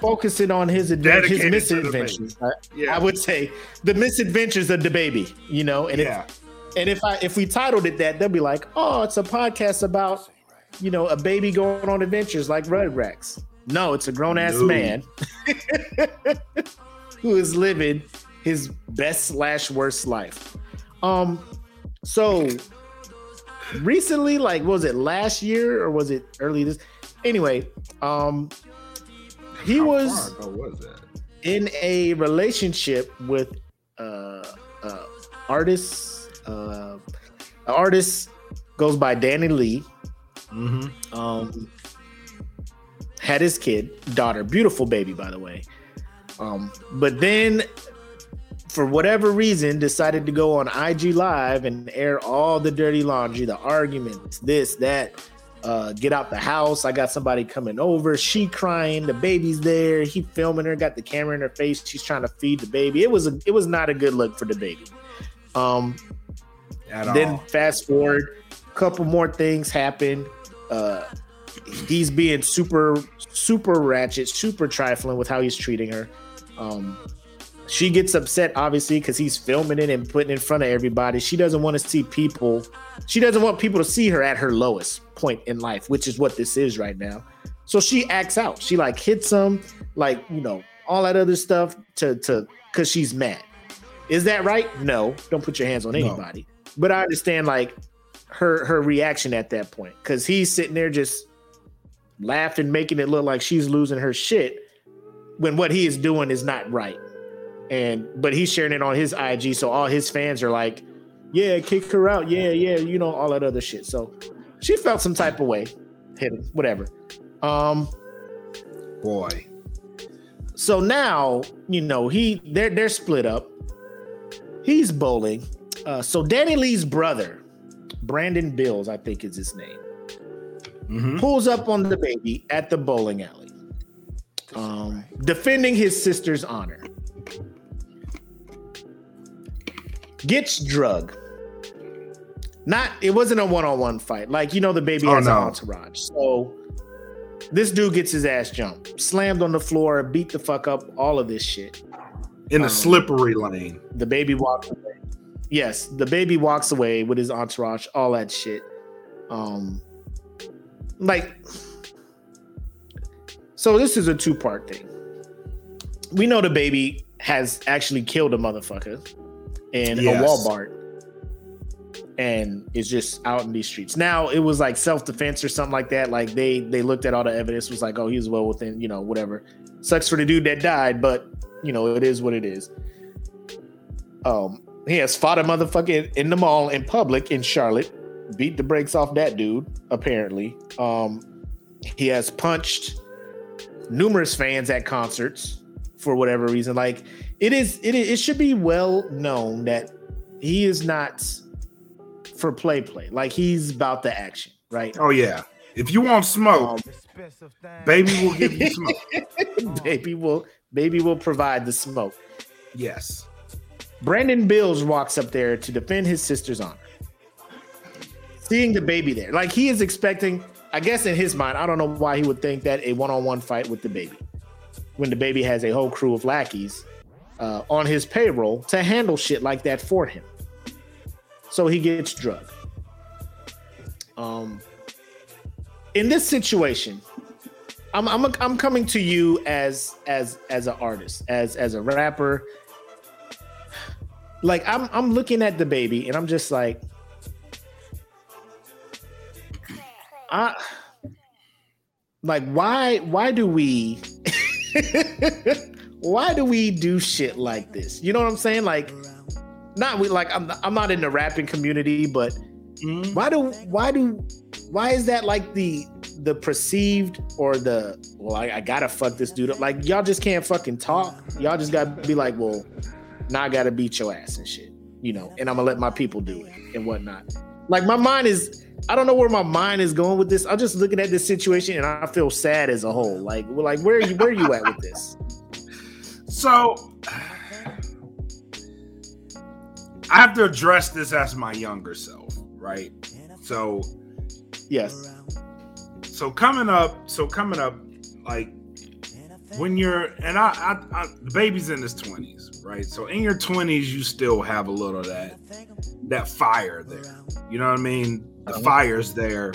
focusing on his his misadventures. Yeah. I would say the misadventures of the baby. You know, and yeah. if and if I if we titled it that, they'll be like, oh, it's a podcast about you know a baby going on adventures like Rugrats. No, it's a grown ass no. man [laughs] who is living his best slash worst life. Um, so recently, like, was it last year or was it early this? Anyway, um, he How was was in a relationship with uh, uh artist. Uh, artist goes by DaniLeigh. Mm-hmm. Um, had his kid, daughter, beautiful baby, by the way. Um, but then, for whatever reason, decided to go on IG Live and air all the dirty laundry, the arguments, this, that. Uh, get out the house. I got somebody coming over. She crying. The baby's there. He filming her. Got the camera in her face. She's trying to feed the baby. It was a, it was not a good look for the baby. Um, At then all. fast forward, a couple more things happen. Uh, he's being super, super ratchet, super trifling with how he's treating her. Um, she gets upset, obviously, because he's filming it and putting it in front of everybody. She doesn't want to see people. She doesn't want people to see her at her lowest point in life, which is what this is right now. So she acts out. She like hits him, like you know, all that other stuff to to because she's mad. Is that right? No. Don't put your hands on No. anybody. But I understand like her her reaction at that point because he's sitting there just laughing, making it look like she's losing her shit when what he is doing is not right. And but he's sharing it on his IG, so all his fans are like, "Yeah, kick her out. Yeah, yeah, you know all that other shit." So she felt some type of way, hit him, whatever. Um, Boy. so now you know he they're they're split up. He's bowling. Uh, so DaniLeigh's brother, Brandon Bills, I think is his name, Mm-hmm. pulls up on the baby at the bowling alley, um, defending his sister's honor. Gets drug. Not it wasn't a one-on-one fight. Like you know, the baby Oh, has no. an entourage. So this dude gets his ass jumped, slammed on the floor, beat the fuck up, all of this shit. In a Um, slippery lane. The baby walks away. Yes, the baby walks away with his entourage, all that shit. Um, like, so this is a two part thing. We know the baby has actually killed a motherfucker in Yes. a Walmart and is just out in these streets. Now it was like self defense or something like that. Like they they looked at all the evidence, was like, oh, he was well within, you know, whatever. Sucks for the dude that died, but you know, it is what it is. Um, he has fought a motherfucker in the mall in public in Charlotte, beat the brakes off that dude, apparently. Um, he has punched numerous fans at concerts for whatever reason. Like it is, it is, it should be well known that he is not for play play. Like he's about the action, right? Oh yeah. If you want smoke, um, baby will give you smoke. [laughs] baby will baby will provide the smoke. Yes. Brandon Bills walks up there to defend his sister's honor. Seeing the baby there, like he is expecting, I guess in his mind, I don't know why he would think that a one-on-one fight with the baby, when the baby has a whole crew of lackeys uh, on his payroll to handle shit like that for him. So he gets drugged. Um, in this situation, I'm I'm I'm coming to you as as as an artist, as as a rapper. Like I'm I'm looking at the baby and I'm just like I like why why do we [laughs] why do we do shit like this? You know what I'm saying? Like not we like I'm I'm not in the rapping community, but Mhm. why do why do why is that like the the perceived or the well I, I gotta fuck this dude up like y'all just can't fucking talk y'all just gotta be like well now I gotta beat your ass and shit you know and I'm gonna let my people do it and whatnot like my mind is I don't know where my mind is going with this I'm just looking at this situation and I feel sad as a whole like well, like where are you where are you at with this So I have to address this as my younger self, right? So yes so coming up, so coming up, like when you're and I, I, I the baby's in his twenties, right? So in your twenties, you still have a little of that that fire there. You know what I mean? The uh-huh. fire's there,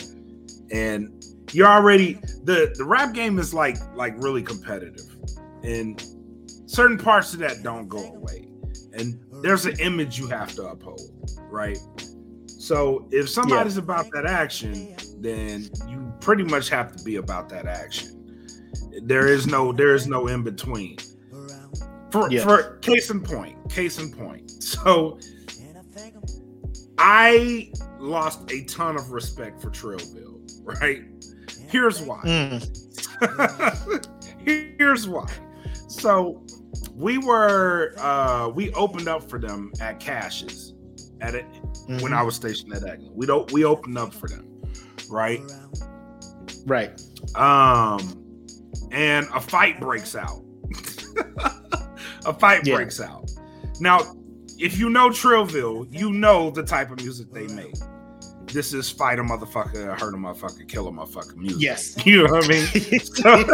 and you're already the the rap game is like like really competitive, and certain parts of that don't go away. and there's an image you have to uphold, right? So if somebody's about that action, then you pretty much have to be about that action. There is no there is no in between. For Yeah. for case in point, case in point. [laughs] So I lost a ton of respect for Trillville, right? Here's why. Mm. [laughs] Here's why. So we were uh we opened up for them at Cash's at it when Mhm. I was stationed at Agnew. We don't we opened up for them, right? right. Um and a fight breaks out. [laughs] a fight Yeah. breaks out. Now, if you know Trillville, you know the type of music they make. This is fight a motherfucker, hurt a motherfucker, kill a motherfucker music. Yes. [laughs] You know what I mean? [laughs] So-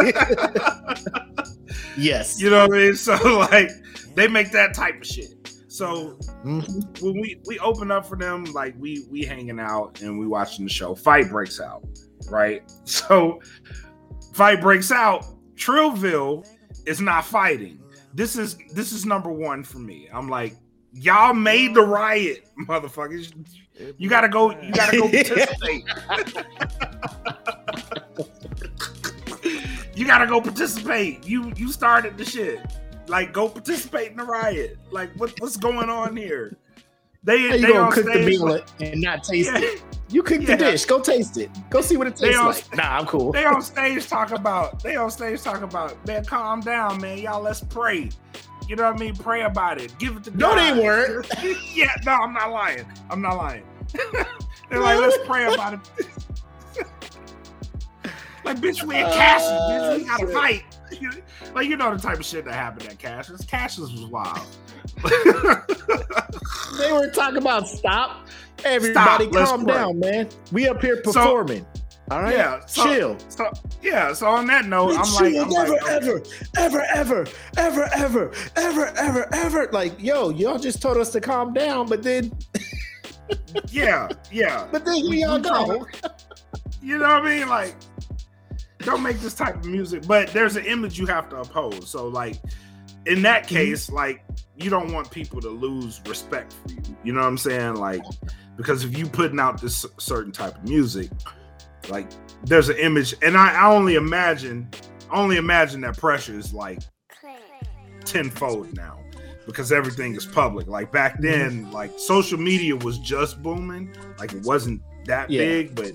yes. You know what I mean? [laughs] So like they make that type of shit. So Mhm. when we we open up for them, like we we hanging out and we watching the show. Fight breaks out, right? [laughs] So fight breaks out. Trillville is not fighting. This is this is number one for me. I'm like, y'all made the riot, motherfuckers. You gotta go. You gotta go participate. [laughs] you gotta go participate. You you started the shit. Like go participate in the riot. Like what what's going on here? They How you they gonna cook the meal like- and not taste Yeah. it? You cook Yeah. the dish. Go taste it. Go see what it tastes on- like. Nah, I'm cool. they on stage talk about they on stage talk about man calm down man y'all let's pray you know what i mean pray about it give it to No, God. they weren't. [laughs] yeah no i'm not lying i'm not lying [laughs] they're like let's pray about it like bitch we at oh, Cassius bitch we gotta Oh, fight [laughs] like you know the type of shit that happened at Cassius Cassius was wild [laughs] They were talking about stop. Everybody, Stop, calm down, man. We up here So- performing. All right, yeah so, chill. so yeah so on that note i'm like, I'm never, like okay. ever, ever, ever, ever, ever, ever, ever, ever. Like, yo, y'all just told us to calm down, but then, yeah yeah [laughs] but then here y'all go. You know what I mean? Like, don't make this type of music. But there's an image you have to uphold. So, like, in that Mm-hmm. case, like, you don't want people to lose respect for you. You know what I'm saying? Like, because if you putting out this certain type of music, like, there's an image, and I, I only imagine, only imagine that pressure is like tenfold now because everything is public. Like back Mm-hmm. then, like social media was just booming. Like it wasn't that Yeah. big, but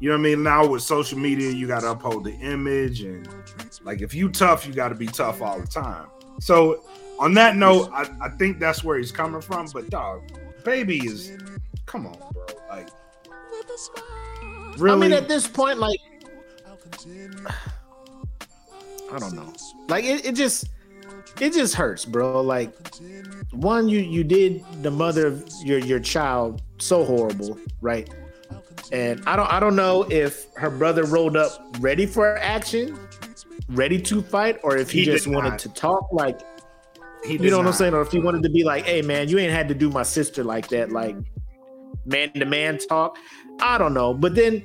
you know what I mean. Now with social media, you got to uphold the image, and like if you tough, you got to be tough all the time. So on that note, I, I think that's where he's coming from. But dog, baby is, come on, bro. Like really, I mean, at this point, like, I don't know. Like, it, it just, it just hurts, bro. Like, one, you you did the mother of your your child so horrible, right? And I don't I don't know if her brother rolled up ready for action, ready to fight, or if he, He just wanted not. to talk. Like, he you know what I'm saying? Or if he wanted to be like, hey man, you ain't had to do my sister like that, like man to man talk. I don't know. But then,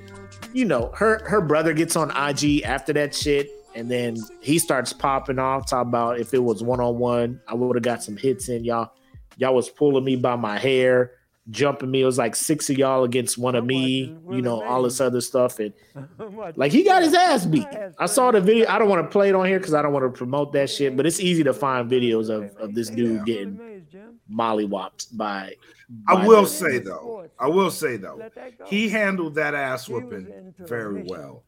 you know, her her brother gets on IG after that shit, and then he starts popping off, talking about if it was one on one, I would have got some hits in. Y'all, y'all was pulling me by my hair, jumping me. It was like six of y'all against one of me, you know, all this other stuff. And [laughs] like he got his ass beat. I saw the video. I don't want to play it on here because I don't want to promote that shit, but it's easy to find videos of, of this dude getting mollywopped by. I will the- say though, I will say though, he handled that ass whooping very well,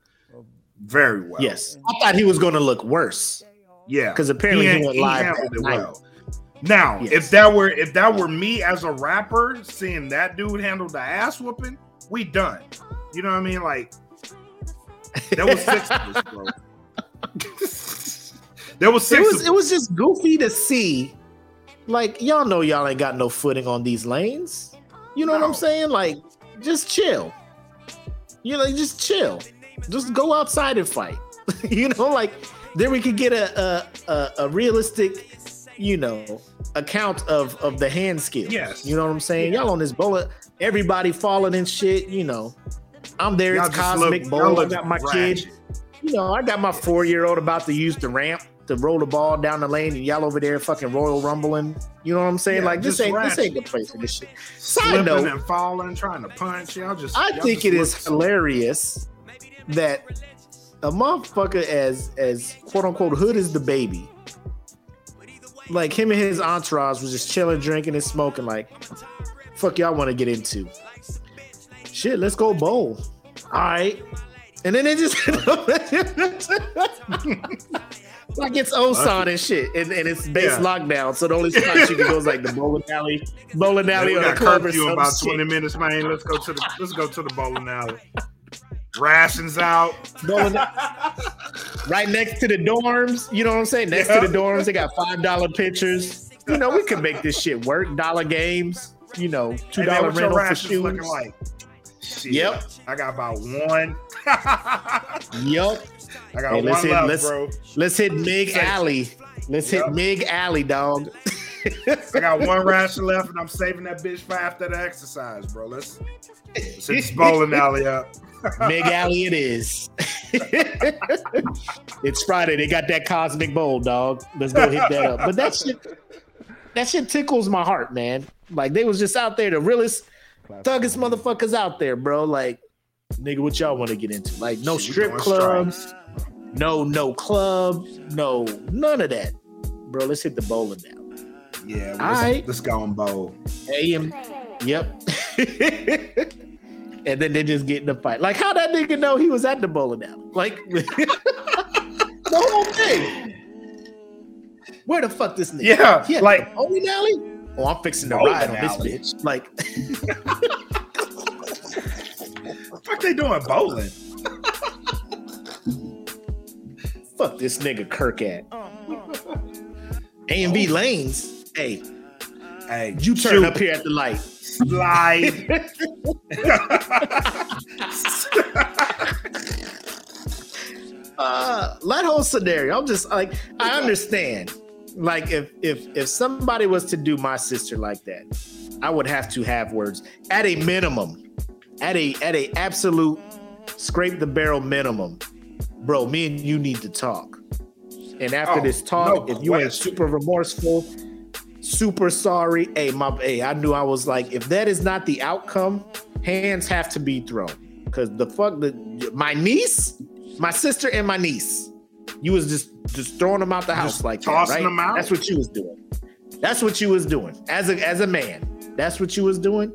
very well. Yes, I thought he was going to look worse yeah, because apparently he, went live handled it well. Now, Yes. if that were if that were me as a rapper, seeing that dude handle the ass whooping, we done. You know what I mean? Like there was six of us, bro. there was It six. was of it was just goofy to see. Like y'all know y'all ain't got no footing on these lanes. You know what I'm saying? Like just chill. You know, just chill. Just go outside and fight. [laughs] you know, like then we could get a a, a, a realistic, you know, account of of the hand skills. Yes. You know what I'm saying? Y'all on this bullet, everybody falling and shit. You know, I'm there. Y'all it's cosmic bowl. I got my ratchet. kid. You know, I got my four year old about to use the ramp. to roll the ball down the lane and y'all over there fucking Royal Rumbling. You know what I'm saying? Yeah, like this ain't this ain't the place for this shit. Side Slipping note, and falling, trying to punch. Y'all just. I y'all think just it is look- hilarious that a motherfucker as as quote unquote hood is the baby. Like him and his entourage was just chilling, drinking and smoking. Like, fuck y'all want to get into? Shit, let's go bowl. All right, and then they just [laughs] like it's Osan and shit, and, and it's base Yeah. lockdown. So the only spot you can go is like the bowling alley, bowling Man, alley, we or the got club or curfew in some about shit. 20 minutes, man. Let's go to the let's go to the bowling alley. Rations out. Bowling- right next to the dorms. You know what I'm saying? Next Yeah. to the dorms, they got five dollar pitchers. You know, we could make this shit work. Dollar games. You know, two dollar rental for shoes. looking like? Shit. Yep. I got about one. [laughs] Yep. I got Hey, let's one hit- left, let's- bro. Let's hit Mig Alley. Let's Yep. hit Mig Alley, dog. [laughs] I got one ration left, and I'm saving that bitch for after the exercise, bro. Let's, let's hit this bowling alley up. [laughs] Mig Alley, it is. [laughs] it's Friday. They got that cosmic bowl, dog. Let's go hit that up. But that shit, that shit tickles my heart, man. Like they was just out there, the realest, thuggest motherfuckers out there, bro. Like, nigga, what y'all want to get into? Like, no Shit, strip clubs, no no club, no none of that, bro. Let's hit the bowling now. Yeah, let's, Alright. let's go and bowl. AM, yep. [laughs] and then they just get in the fight. Like, how that nigga know he was at the bowling alley? Like, [laughs] the whole thing. Where the fuck this nigga? Yeah, He like- the bowling alley. Oh, I'm fixing to ride on alley. this bitch. Like, [laughs] What they doing bowling? fuck this nigga Kirk at. A and B oh. lanes. Hey, Hey, you turn shoot, up here at the light. slide. [laughs] uh that whole scenario. I'm just like i understand. Like if if if somebody was to do my sister like that i would have to have words. At a minimum at a at a absolute scrape the barrel minimum bro me and you need to talk. And after Oh, this talk no if you ain't super remorseful super sorry hey my hey i knew i was like if that is not the outcome hands have to be thrown because the fuck the my niece my sister and my niece you was just just throwing them out the house Just like that, tossing right? them out? that's what you was doing that's what you was doing as a as a man that's what you was doing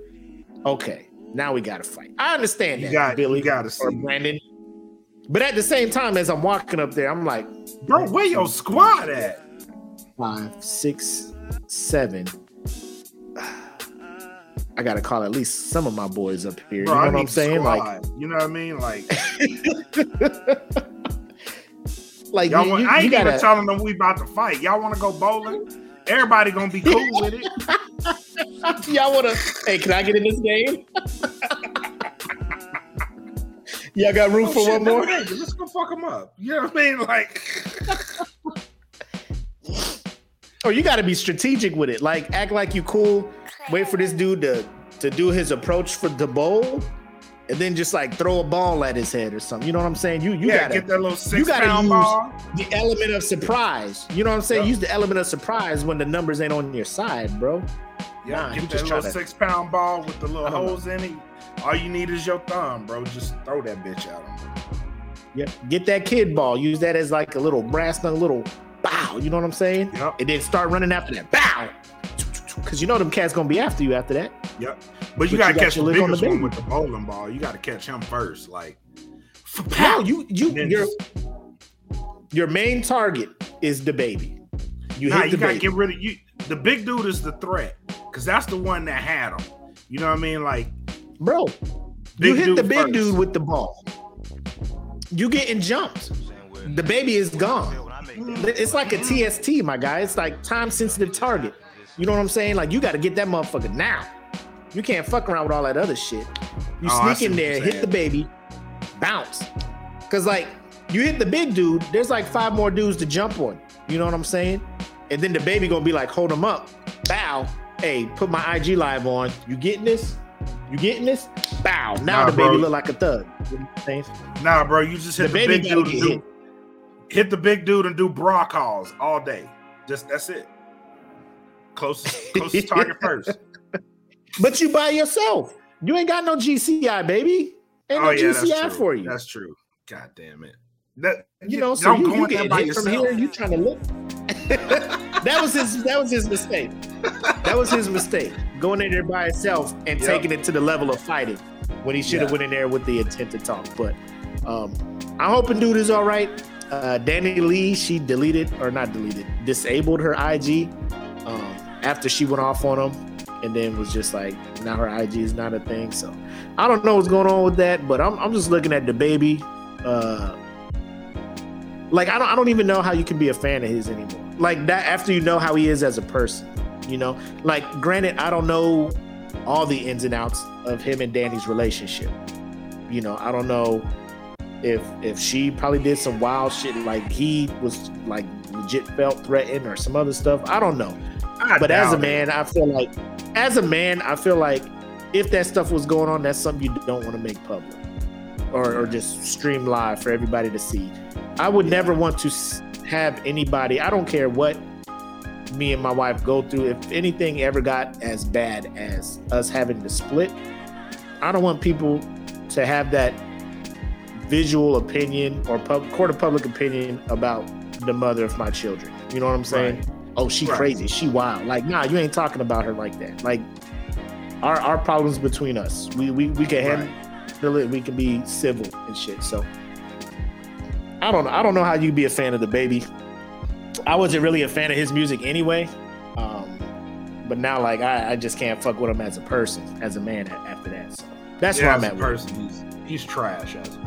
okay now we gotta fight i understand You that got- billy you gotta or see. brandon but at the same time as i'm walking up there i'm like Bro, where your squad at? five, six, seven. [sighs] I gotta call at least some of my boys up here. Bro, you know I what I'm saying? Like, you know what I mean? Like, [laughs] like y'all want, you- I ain't gotta, even telling them we about to fight. Y'all want to go bowling? Everybody gonna be cool with it. [laughs] y'all wanna? Hey, can I get in this game? [laughs] y'all got room Oh, for shit, one more? Let's go fuck them up. You know what I mean? Like, Or you gotta be strategic with it. Like, act like you cool. Wait for this dude to to do his approach for the bowl, and then just like throw a ball at his head or something. You know what I'm saying? You you yeah, gotta get that little six gotta pound use- ball. the element of surprise. You know what I'm saying? Use the element of surprise when the numbers ain't on your side, bro. Yeah, Nah, get just that little tryna- six pound ball with the little don't know. holes in it. All you need is your thumb, bro. Just throw that bitch out. Yep. Get that kid ball. Use that as like a little brass knuckle, little bow. You know what I'm saying? Yep. And then start running after that bow. Cause you know them cats gonna be after you after that. Yep. But But you you gotta got catch the your lick on the biggest one with the bowling ball. You gotta catch him first. Like, How you you your your main target is the baby. You nah, hit you the gotta baby. get rid of you. The big dude is the threat, cause that's the one that had him. You know what I mean? Like, Bro, you hit the big first. dude with the ball. You getting jumped. The baby is gone. It's like a TST, my guy. It's like time sensitive target. You know what I'm saying? Like you got to get that motherfucker now. You can't fuck around with all that other shit. You Oh, sneak in there, hit the baby, bounce. Cause like you hit the big dude, there's like five more dudes to jump on. You know what I'm saying? And then the baby gonna be like, hold him up, bow. Hey, put my IG live on. You getting this? You getting this? Bow. Now Nah, the baby bro. look like a thug. You know what I'm saying? nah, bro, you just hit The the, baby big dude. Hit. the big dude and do bra calls all day. Just that's it. Closest [laughs] closest target first. But you by yourself. You ain't got no GCI, baby. Ain't no Oh, that's GCI for you. That's true. God damn it. That you know, so you, you get hit from yourself. here. You trying to look? [laughs] that was his. That was his mistake. That was his mistake. Going in there by himself and Yep. taking it to the level of fighting when he should have Yeah. went in there with the intent to talk. But um, I'm hoping dude is all right. Uh, DaniLeigh, she deleted or not deleted, disabled her IG um, after she went off on him, and then was just like, now her IG is not a thing. So I don't know what's going on with that, but I'm, I'm just looking at the baby. Uh, like I don't I don't even know how you can be a fan of his anymore. Like that after you know how he is as a person, you know. Like granted, I don't know all the ins and outs of him and Danny's relationship. You know, I don't know if if she probably did some wild shit like he was like legit felt threatened or some other stuff. I don't know. I But as a doubt it. man, I feel like as a man, I feel like if that stuff was going on, that's something you don't want to make public or, or just stream live for everybody to see. I would never want to have anybody, I don't care what me and my wife go through, if anything ever got as bad as us having to split, I don't want people to have that visual opinion or pub, court of public opinion about the mother of my children. You know what I'm saying? Right. Oh, she Right. crazy, she wild. Like, nah, you ain't talking about her like that. Like, our our problems between us. We we we can Right. handle it. We can be civil and shit. So I don't know. I don't know how you'd be a fan of the baby. I wasn't really a fan of his music anyway. Um, but now like I, I just can't fuck with him as a person, as a man after that. So that's yeah, where I'm at person, he's he's trash as a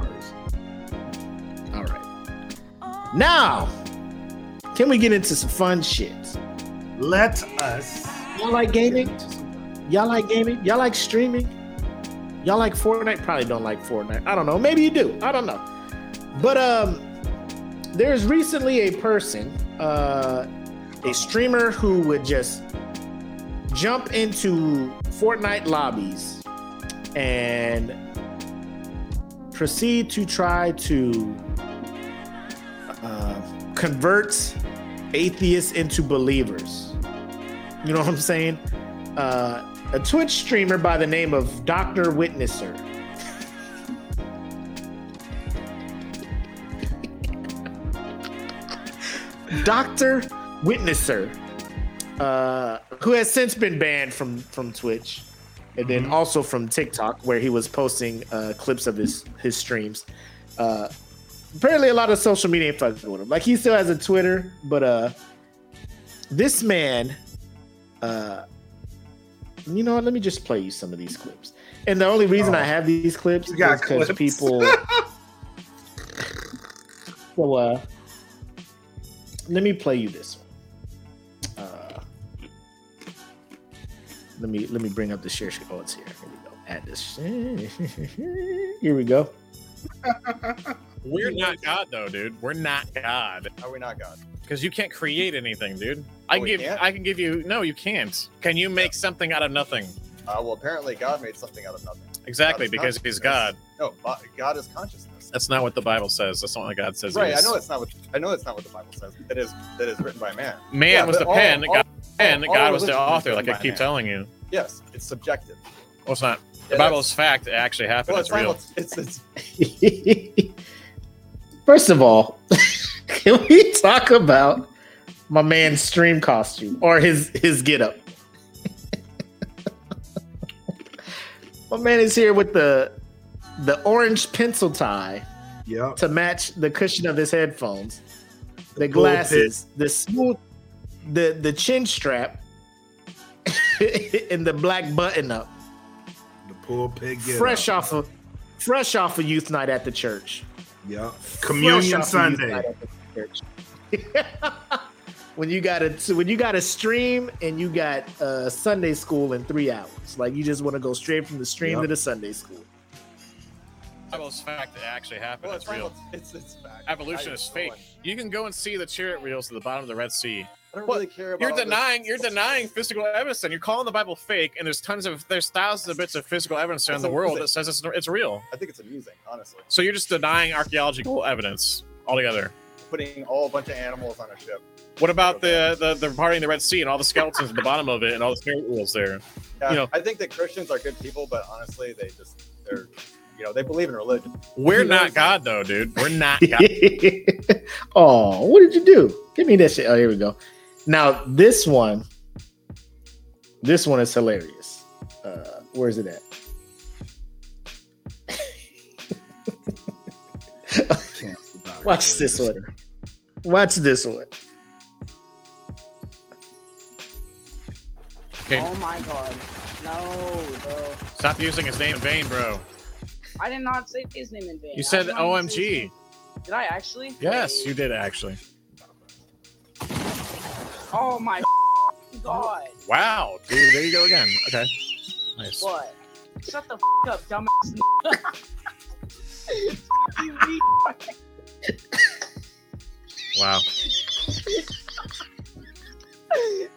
Now, can we get into some fun shit? Let us Y'all like gaming? Y'all like gaming? Y'all like streaming? Y'all like Fortnite? Probably don't like Fortnite. I don't know. Maybe you do. I don't know. But um, there's recently a person, uh, a streamer who would just jump into Fortnite lobbies and proceed to try to uh, convert atheists into believers. You know what I'm saying? Uh, a Twitch streamer by the name of Dr. Witnesser. [laughs] Dr. Witnesser, uh, who has since been banned from from Twitch, and then also from TikTok, where he was posting uh, clips of his his streams. Uh, apparently, a lot of social media ain't fucking with him. Like he still has a Twitter, but uh, this man, uh, you know what? Let me just play you some of these clips. And the only reason I have these clips is because people. [laughs] so, uh, let me play you this one. Uh, let me let me bring up the share screen. Oh, it's here. Here we go. Add this. [laughs] Here we go. [laughs] We're not God though, dude. We're not God are we not God? because you can't create anything, dude. I Oh, we give, can't? I can give you. No, you can't. Can you make something out of nothing? Uh, well, apparently God made something out of nothing. Exactly, God is because he's consciousness. God. No, but God is consciousness. That's not what the Bible says. That's not what God says. he right. I is. know that's not what I know that's not what the Bible says. That is that is written by man. Man Yeah, was but the all- pen. all- God, pen. all God was the religion is author. Like written I by keep man. telling you. Yes, it's subjective. Well, it's not. The It Bible is. is fact. It actually happened. Well, it's it's, real. it's, it's it's [laughs] First of all, [laughs] can we talk about my man's stream costume or his his getup? [laughs] my man is here with the the orange pencil tie Yep. to match the cushion of his headphones, the bull glasses, the smooth, the the chin strap, [laughs] and the black button up. The poor get fresh up. off of fresh off of youth night at the church. Yep. Fresh Communion off of youth Sunday. night at the church. [laughs] when you got a when you got to stream and you got uh, Sunday school in three hours, like you just want to go straight from the stream Yep. to the Sunday school. The Bible is fact. It actually happened. well, it's it's real. It's, it's fact. Evolution is fake. don't- You can go and see the chariot wheels at the bottom of the Red Sea. I don't Well, really care about. You're all this- denying. You're denying physical evidence. And you're calling the Bible fake. And there's tons of there's thousands of bits of physical evidence around the world that says it's, it's real. I think it's amusing, honestly. So you're just denying archaeological evidence altogether. putting all a bunch of animals on a ship. What about the the the party in the Red Sea and all the skeletons at the bottom of it and all the spirit wheels there? Yeah, You know- I think that Christians are good people, but honestly, they just they're you know they believe in religion. We're You not God though, dude. We're not [laughs] God. [laughs] oh, what did you do? Give me that shit. Oh, here we go. Now this one, this one is hilarious. Uh, where's it at? [laughs] Watch this one. Watch this one. Okay. Oh my god. No, bro. Stop using his name in vain, bro. I did not say his name in vain. You said I did not say his OMG. Did I actually? Yes, you did actually. Oh my [laughs] god. Wow, dude. There you go again. Okay. Nice. What? Shut the f- up, dumbass. [laughs] You. Wow.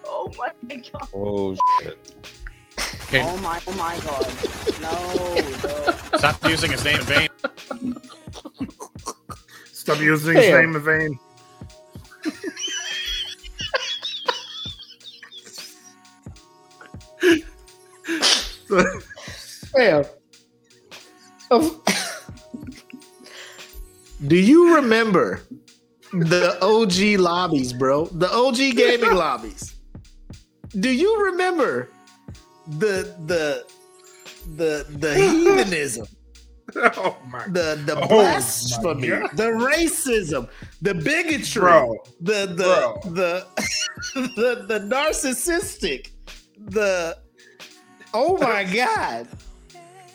oh my god. Oh shit. Okay. Oh my. Oh my god. No, bro. Stop using his name in vain. Stop using his Damn. name in vain. Fam. Do you remember the OG lobbies, bro? The OG gaming lobbies. Do you remember the the the the heathenism, [laughs] oh my the the Oh, blasphemy, my the racism, the bigotry, Bro. the the Bro. the [laughs] the the narcissistic, the oh my god.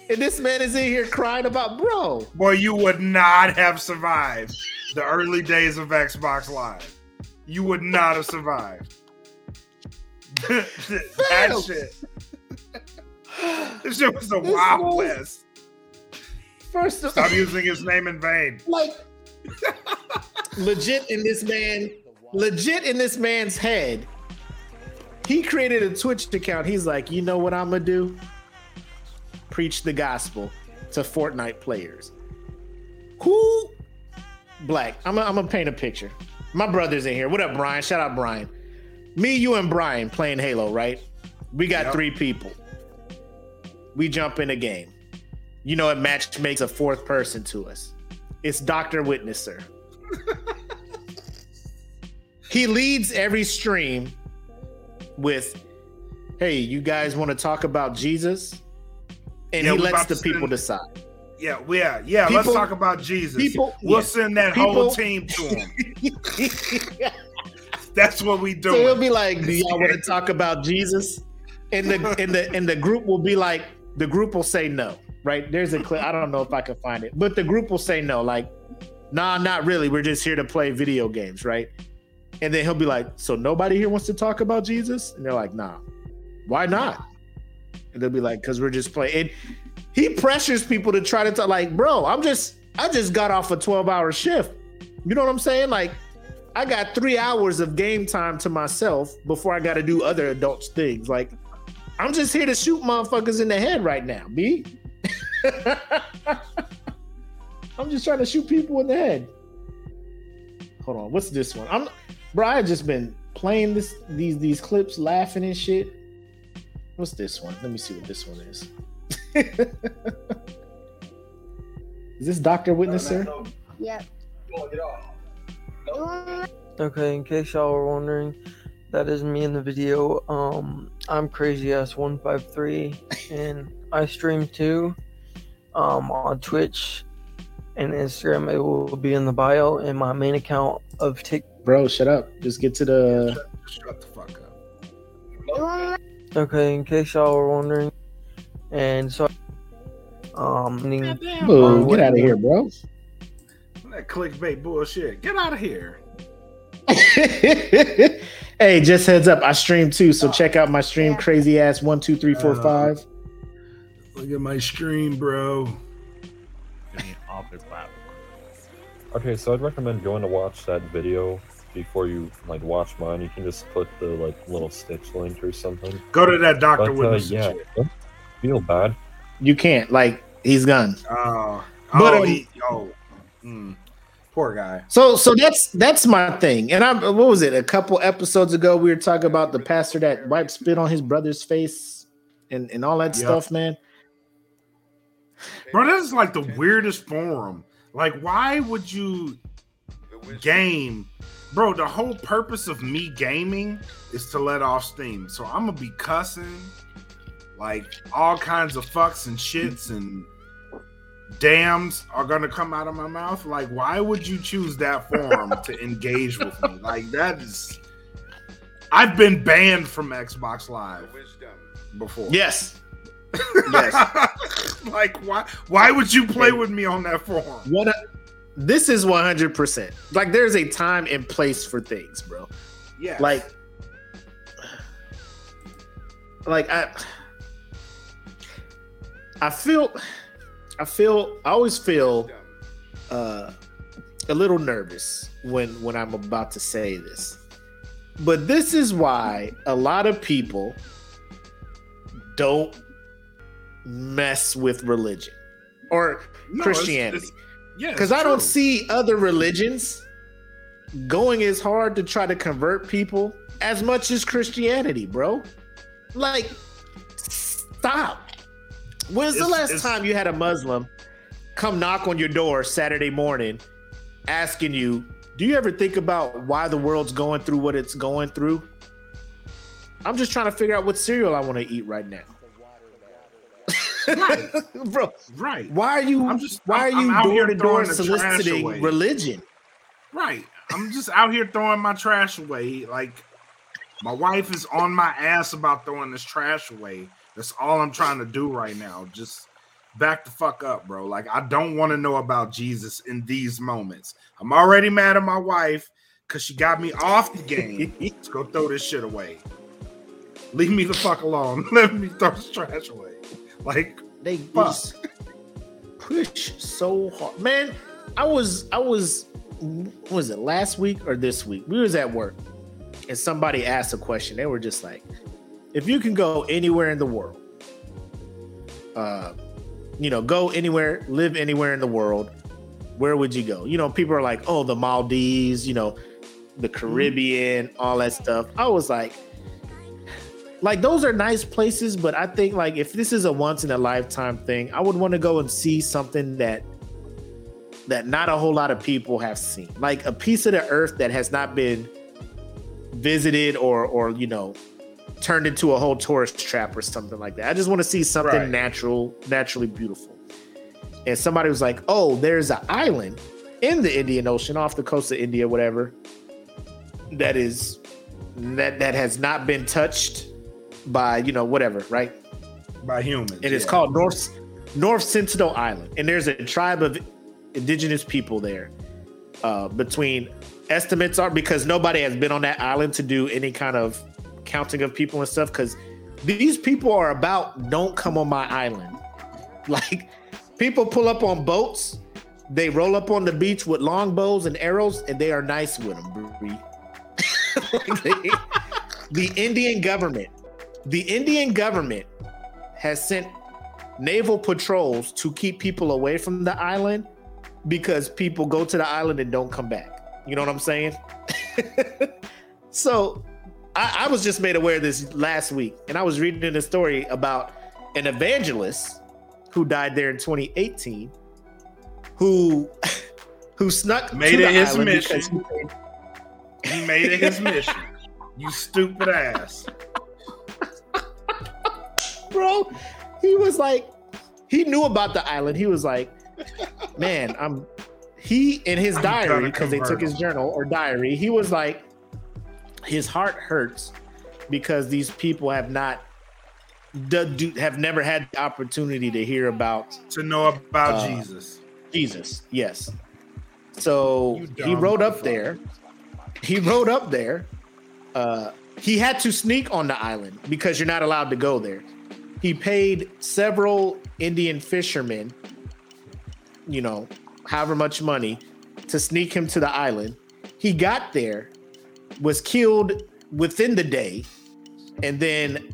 And this man is in here crying about bro. Boy, you would not have survived the early days of Xbox Live. You would not have survived. [laughs] that shit. This shit was the This Wild was- West. First of all. Stop using his name in vain. [laughs] like legit in this man, legit in this man's head. He created a Twitch account. He's like, you know what I'm gonna do? Preach the gospel to Fortnite players. Who black? I'm gonna, I'm gonna paint a picture. My brother's in here. What up, Brian? Shout out Brian. Me, you, and Brian playing Halo, right? We got Yep. three people. We jump in a game. You know, it match makes a fourth person to us. It's Dr. Witnesser. [laughs] he leads every stream with, hey, you guys want to talk about Jesus? And Yeah, he lets the people send- decide. Yeah, yeah, yeah. let's talk about Jesus. people- we'll yeah. send that People- whole team to [laughs] him. That's what we So he'll be like, "Do y'all want to [laughs] talk about Jesus?" And the and the and the group will be like, the group will say no. Right? There's a clip. I don't know if I can find it, but the group will say no. Like, nah, not really. We're just here to play video games, right? And then he'll be like, "So nobody here wants to talk about Jesus?" And they're like, "Nah, why not?" And they'll be like, "Cause we're just playing." And he pressures people to try to talk. Like, bro, I'm just I just got off a 12 hour shift. You know what I'm saying? Like, I got three hours of game time to myself before I got to do other adults things. Like, I'm just here to shoot motherfuckers in the head right now, B. [laughs] I'm just trying to shoot people in the head. Hold on, what's this one? I'm, bro. I just been playing this these these clips, laughing and shit. What's this one? Let me see what this one is. [laughs] is this Doctor Witnesser? Yeah. Okay, in case y'all were wondering, that is me in the video. Um, I'm crazy ass one five three, and I stream too, um, on Twitch and Instagram. It will be in the bio and my main account of Tik. Bro, shut up. Just get to the. Shut the fuck up. Okay, in case y'all were wondering, and so, um, Boo, get out of here, bro. That clickbait bullshit. Get out of here. [laughs] hey, just heads up, I stream too, so check out my stream, crazy ass one two three four five. Look at my stream, bro. Okay, so I'd recommend going to watch that video before you like watch mine. You can just put the like little stitch link or something. Go to that Dr. But, uh, Witness yeah, don't feel bad. You can't, like, he's gone. Oh, But, oh, he, oh. Mm. Poor guy. So so that's that's my thing. And I'm what was it? A couple episodes ago, we were talking about the pastor that wiped spit on his brother's face and, and all that Yep. stuff, man. Bro, this is like the weirdest forum. Like, why would you game? Bro, the whole purpose of me gaming is to let off steam. So I'm gonna be cussing like all kinds of fucks and shits and dams are gonna come out of my mouth. Like, why would you choose that form to [laughs] engage with me? Like, that is I've been banned from Xbox Live before. Yes. Yes. [laughs] like why why would you play with me on that form? What a, this is 100%. Like there's a time and place for things, bro. Yeah. Like like I I feel I feel I always feel uh a little nervous when when I'm about to say this. But this is why a lot of people don't mess with religion or No, it's- Christianity. it's- yeah, Because I don't see other religions going as hard to try to convert people as much as Christianity, bro. Like, stop. When's the It's- last it's- time you had a Muslim come knock on your door Saturday morning asking you, Do you ever think about why the world's going through what it's going through? I'm just trying to figure out what cereal I want to eat right now. [laughs] Bro, right. Why are you I'm just why I'm- are you door to door throwing the trash soliciting religion? Right. I'm just out here throwing my trash away. Like my wife is on my ass about throwing this trash away. That's all I'm trying to do right now. Just back the fuck up, bro. Like I don't want to know about Jesus in these moments. I'm already mad at my wife because she got me off the game. [laughs] Let's go throw this shit away. Leave me the fuck alone. [laughs] Let me throw this trash away. [laughs] Like they fuck. push so hard. Man, I was I was was it last week or this week? We was at work and somebody asked a question. They were just like, if you can go anywhere in the world, uh, you know, go anywhere, live anywhere in the world, where would you go? You know, people are like, oh, the Maldives, you know, the Caribbean, all that stuff. I was like, like those are nice places, but I think like if this is a once in a lifetime thing, I would want to go and see something that that not a whole lot of people have seen. Like a piece of the earth that has not been visited or or you know turned into a whole tourist trap or something like that. I just want to see something Right. natural, naturally beautiful. And somebody was like, "Oh, there's an island in the Indian Ocean off the coast of India, whatever, that is that that has not been touched by you know whatever, right? By humans. And it's yeah. called North North Sentinel Island, and there's a tribe of indigenous people there. Uh, between estimates are because nobody has been on that island to do any kind of counting of people and stuff. Because these people are about don't come on my island. [laughs] Like people pull up on boats, they roll up on the beach with longbows and arrows, and they are nice with them. Bree. [laughs] the Indian government, the Indian government has sent naval patrols to keep people away from the island because people go to the island and don't come back. You know what I'm saying? [laughs] so I, I was just made aware of this last week, and I was reading a story about an evangelist who died there in 2018, who [laughs] who snuck Made to the it his mission. he He made it his [laughs] mission. You stupid ass. Bro. He was like, he knew about the island. He was like, man, I'm. He in his I'm diary because they took his journal or diary. He was like, his heart hurts because these people have not, do, have never had the opportunity to hear about To know about Uh, Jesus. Jesus. Yes. So he rode up there. He rode up there. Uh, he had to sneak on the island because you're not allowed to go there. He paid several Indian fishermen, you know, however much money to sneak him to the island. He got there, was killed within the day, and then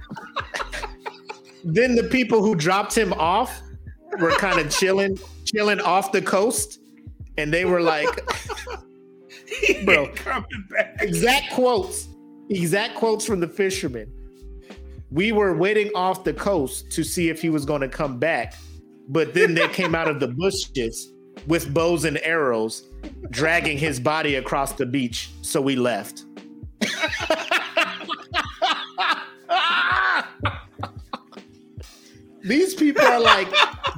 [laughs] then the people who dropped him off were kind of chilling, chilling off the coast, and they were like, [laughs] bro, coming back. exact quotes, exact quotes from the fisherman. We were waiting off the coast to see if he was going to come back, but then they came out of the bushes with bows and arrows, dragging his body across the beach. So we left. These people are like,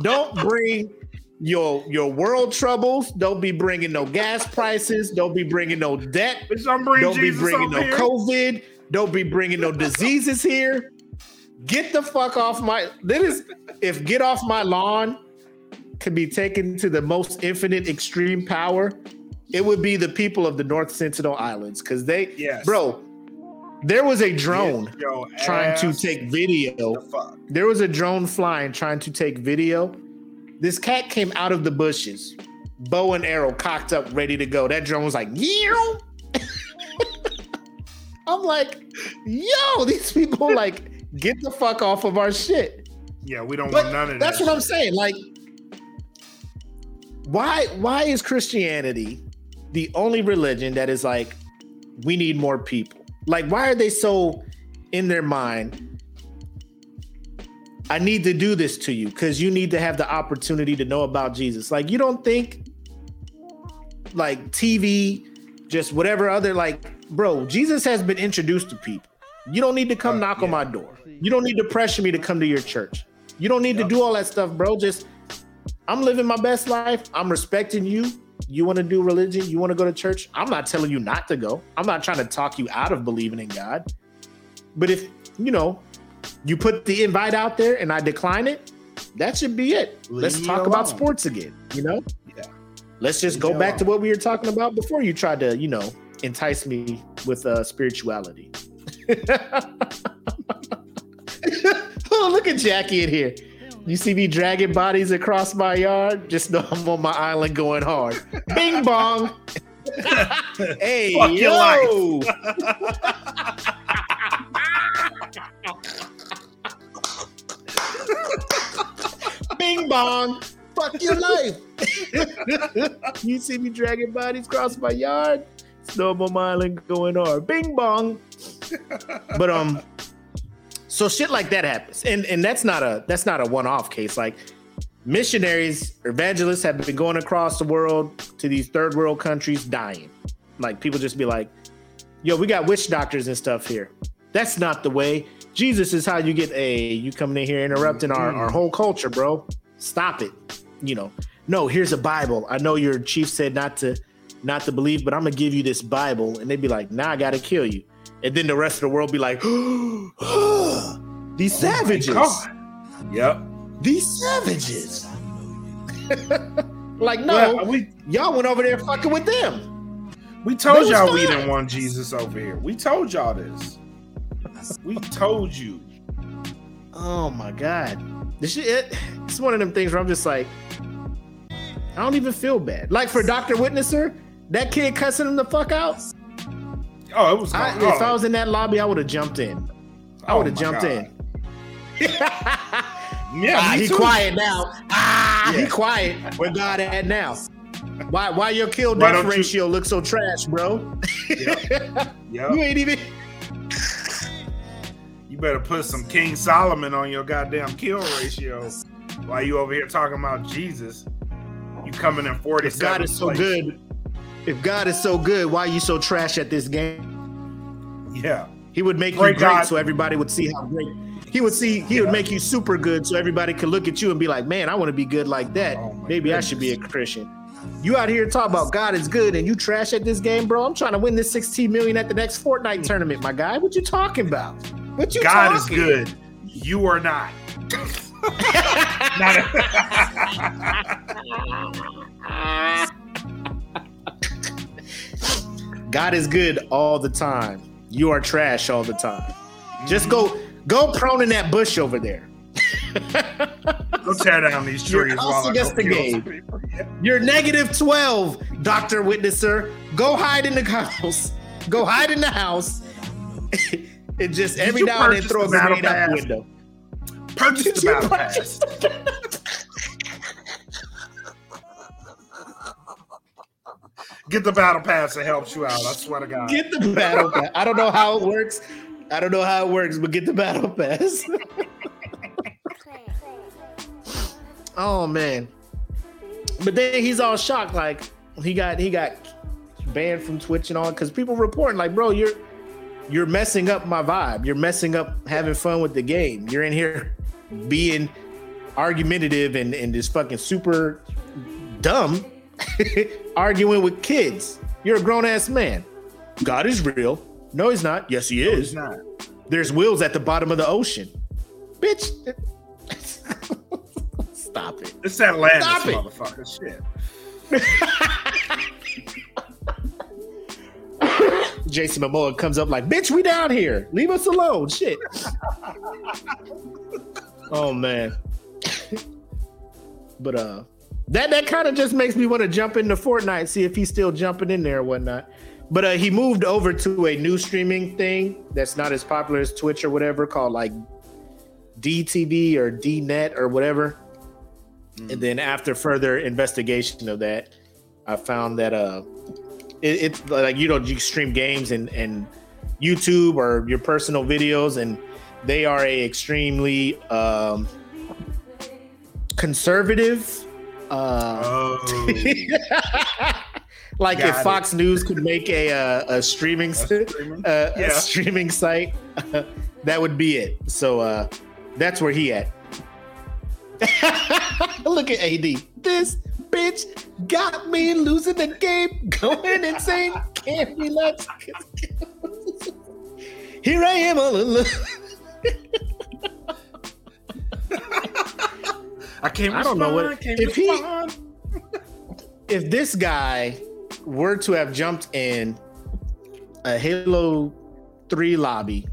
don't bring your your world troubles. Don't be bringing no gas prices. Don't be bringing no debt. Don't Don't be bringing no here. COVID. Don't be bringing no diseases here. Get the fuck off my. That is, if get off my lawn could be taken to the most infinite extreme power, it would be the people of the North Sentinel Islands because they, Yes. bro. There was a drone trying to take video. the. There was a drone flying trying to take video. This cat came out of the bushes, bow and arrow cocked up, ready to go. That drone was like, "Yeow!" [laughs] I'm like, yo, these people like get the fuck off of our shit. Yeah, we don't But want none of that. that's that. what I'm saying. Like, why why is Christianity the only religion that is like, we need more people? Like, why are they so in their mind? I need to do this to you because you need to have the opportunity to know about Jesus. Like, you don't think like TV, just whatever other like, bro, Jesus has been introduced to people. You don't need to come knock on my door. You don't need to pressure me to come to your church. You don't need to do all that stuff, bro. Just I'm living my best life. I'm respecting you. You want to do religion? You want to go to church? I'm not telling you not to go. I'm not trying to talk you out of believing in God. But if, you know, you put the invite out there and I decline it, that should be it. Let's talk about sports again, you know? Yeah. Let's just Leave go back to what we were talking about before you tried to, you know, entice me with uh spirituality. [laughs] oh, look at Jackie in here. You see me dragging bodies across my yard? Just know I'm on my island going hard. [laughs] Bing bong. [laughs] hey, Fuck your yo. Bing bong. Fuck your life. you see me dragging bodies across my yard? Snow on my island going hard. Bing bong. [laughs] but um, so shit like that happens, and and that's not a that's not a one off case. Like missionaries, evangelists have been going across the world to these third world countries, dying. Like people just be like, "Yo, we got witch doctors and stuff here." That's not the way. Jesus is how you get a you coming in here interrupting our, our whole culture, bro. Stop it. You know, no, here's a Bible. I know your chief said not to not to believe, but I'm gonna give you this Bible. And they'd be like, nah, I gotta kill you. And then the rest of the world be like, [gasps] [gasps] these oh savages. God. Yep. These savages. [laughs] like, no, Well, we y'all went over there fucking with them. we told y'all we didn't want Jesus over here. We told y'all this. We told you. Oh my god. This shit it, it's one of them things where I'm just like, I don't even feel bad. Like for Dr. Witnesser, that kid cussing him the fuck out. Oh, it was. I, oh, If I was in that lobby, I would have jumped in. I Oh would have my jumped God. in. [laughs] yeah, ah, he too. quiet now. Ah, he Yeah. quiet. Where God at now? Why why your kill death don't you- ratio look so trash, bro? [laughs] Yep. You ain't even You better put some King Solomon on your goddamn kill ratio. While you over here talking about Jesus, you coming in forty God is so good. If God is so good, why are you so trash at this game? Yeah. He would make Great you great God. so everybody would see how great. He would see. He would make you super good so everybody could look at you and be like, "Man, I want to be good like that. Oh my Maybe I should be a Christian." You out here talking about God is good and you trash at this game, bro. I'm trying to win this 16 million at the next Fortnite tournament, my guy. What you talking about? What you God is good. You are not. [laughs] Not [laughs] [laughs] God is good all the time. You are trash all the time. Just go go prone in that bush over there. [laughs] Go tear down these trees while I go the game. Yeah. You're negative 12, Dr. Witnesser. Go hide in the house. Go hide in the house. [laughs] and just Did every now and then throw a grenade out the window. Purchase the battle pass. Get the battle pass. It helps you out. I swear to God. Get the battle pass. I don't know how it works. I don't know how it works, but get the battle pass. [laughs] oh man. But then he's all shocked, like he got he got banned from Twitch and all because people reporting like, bro, you're you're messing up my vibe. You're messing up having fun with the game. You're in here being argumentative and, and just fucking super dumb [laughs] arguing with kids. You're a grown ass man. God is real. No, he's not. Yes, he No, is. not. There's wheels at the bottom of the ocean. Bitch. [laughs] Stop it. It's Atlantis, Stop it. motherfucker. Shit. [laughs] Jason Momoa comes up like, bitch, we down here. Leave us alone. Shit. oh man. but uh that that kind of just makes me want to jump into Fortnite, see if he's still jumping in there or whatnot. But uh he moved over to a new streaming thing that's not as popular as Twitch or whatever, called like DTV or DNet or whatever. And then after further investigation of that, I found that uh it, it's like you know you stream games and and YouTube or your personal videos, and they are a extremely um, conservative. Uh, [laughs] like Got if it. Fox News could make a uh, a streaming s- uh, Yeah. a streaming site, [laughs] that would be it. So uh, that's where he at. [laughs] Look at AD. This bitch got me losing the game, going insane. Can't relax. Here I am all alone. I can't. I don't know what respond, can't if he [laughs] if this guy were to have jumped in a Halo 3 lobby,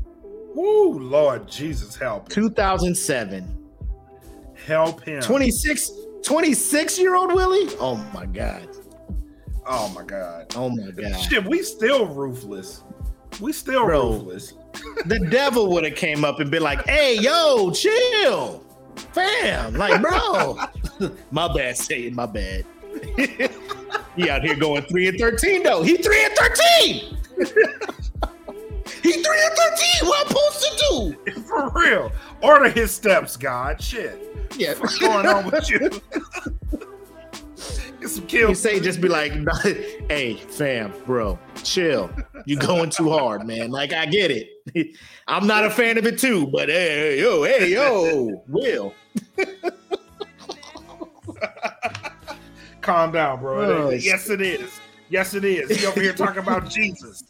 Woo, Lord Jesus, help, 2007, help him. 26 26 year old Willie? Oh my god. Oh my God. Oh my god. Shit, we still ruthless. We still Bro. ruthless. [laughs] the devil would have came up and been like, "Hey, yo, chill, fam." Like, bro, [laughs] my bad, saying my bad. [laughs] he out here going three and thirteen though. He three and thirteen. [laughs] he three and thirteen. What I'm supposed to do? For real. Order his steps, God. Shit. Yeah. What's going on with you? Get some kills. You say just be like, [laughs] "Hey, fam, bro, chill. You going too hard, man. Like, I get it. [laughs] I'm not a fan of it too, but hey, hey, yo, hey, yo, Will." [laughs] Calm down, bro. It Oh, yes, it is. Yes, it is. He over here talking about Jesus.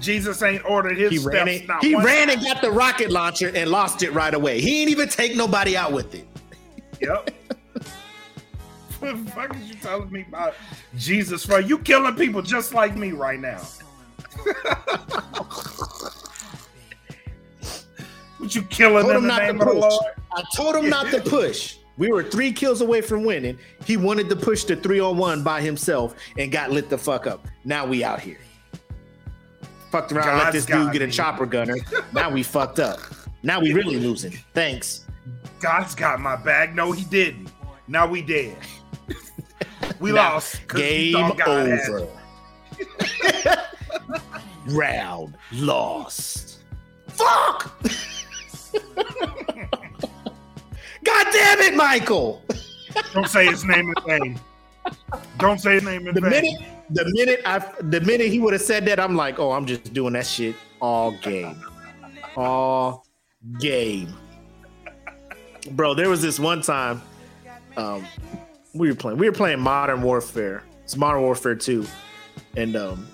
Jesus ain't ordered his He steps. ran it. He ran time. and got the rocket launcher and lost it right away. He ain't even take nobody out with it. Yep. [laughs] what the fuck is you telling me about Jesus for? You killing people just like me right now. [laughs] Would you killing in him the name of the. Lord? I told him not to push. We were three kills away from winning. He wanted to push the three on one by himself and got lit the fuck up. Now we out here. Fucked around, let this dude get a me. chopper gunner. Now we fucked up. Now we really losing. Thanks. God's got my bag. No, he didn't. Now we dead. [laughs] We lost. Game thought God had over. [laughs] Round lost. Fuck! [laughs] God damn it, Michael! Don't say his name in vain. Don't say his name in The vain. minute, the minute I, the minute he would have said that, I'm like, oh, I'm just doing that shit all game, all game, bro. There was this one time, um, we were playing, we were playing Modern Warfare. It's Modern Warfare Two, and um,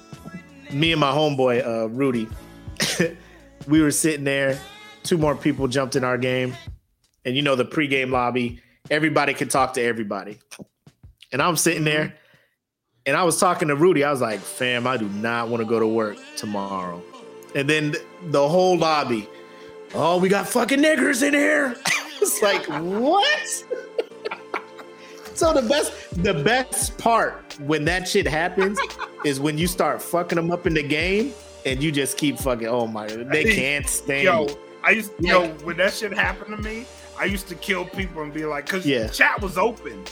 me and my homeboy uh, Rudy, [laughs] we were sitting there. Two more people jumped in our game, and you know the pregame lobby. Everybody could talk to everybody, and I'm sitting there. And I was talking to Rudy. I was like, fam, I do not want to go to work tomorrow. And then the whole lobby, oh, we got fucking niggers in here. [laughs] it's like, what? [laughs] so the best, the best part when that shit happens [laughs] is when you start fucking them up in the game and you just keep fucking, oh my, they can't stand Yo. I used to. yo when that shit happened to me, I used to kill people and be like, because Yeah. chat was open,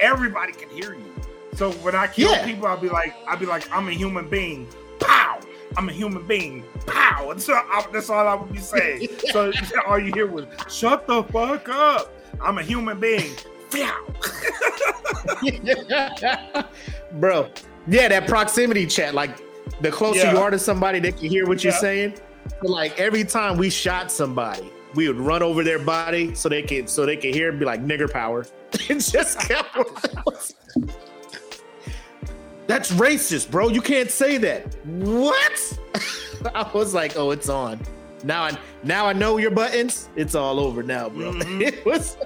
everybody could hear you. So when I kill Yeah. people, I'll be like, I'll be like, I'm a human being. Pow! I'm a human being. Pow! And [laughs] so I, that's all I would be saying. [laughs] so all you hear was, "Shut the fuck up." I'm a human being. [laughs] Bro, yeah, that proximity chat, like the closer Yeah. you are to somebody, they can hear what you're saying. But like every time we shot somebody, we would run over their body so they could so they could hear and be like nigger power. [laughs] and just kept [laughs] That's racist, bro. You can't say that. What? I was like, oh, it's on. Now I now I know your buttons. It's all over now, bro. Mm-hmm. it was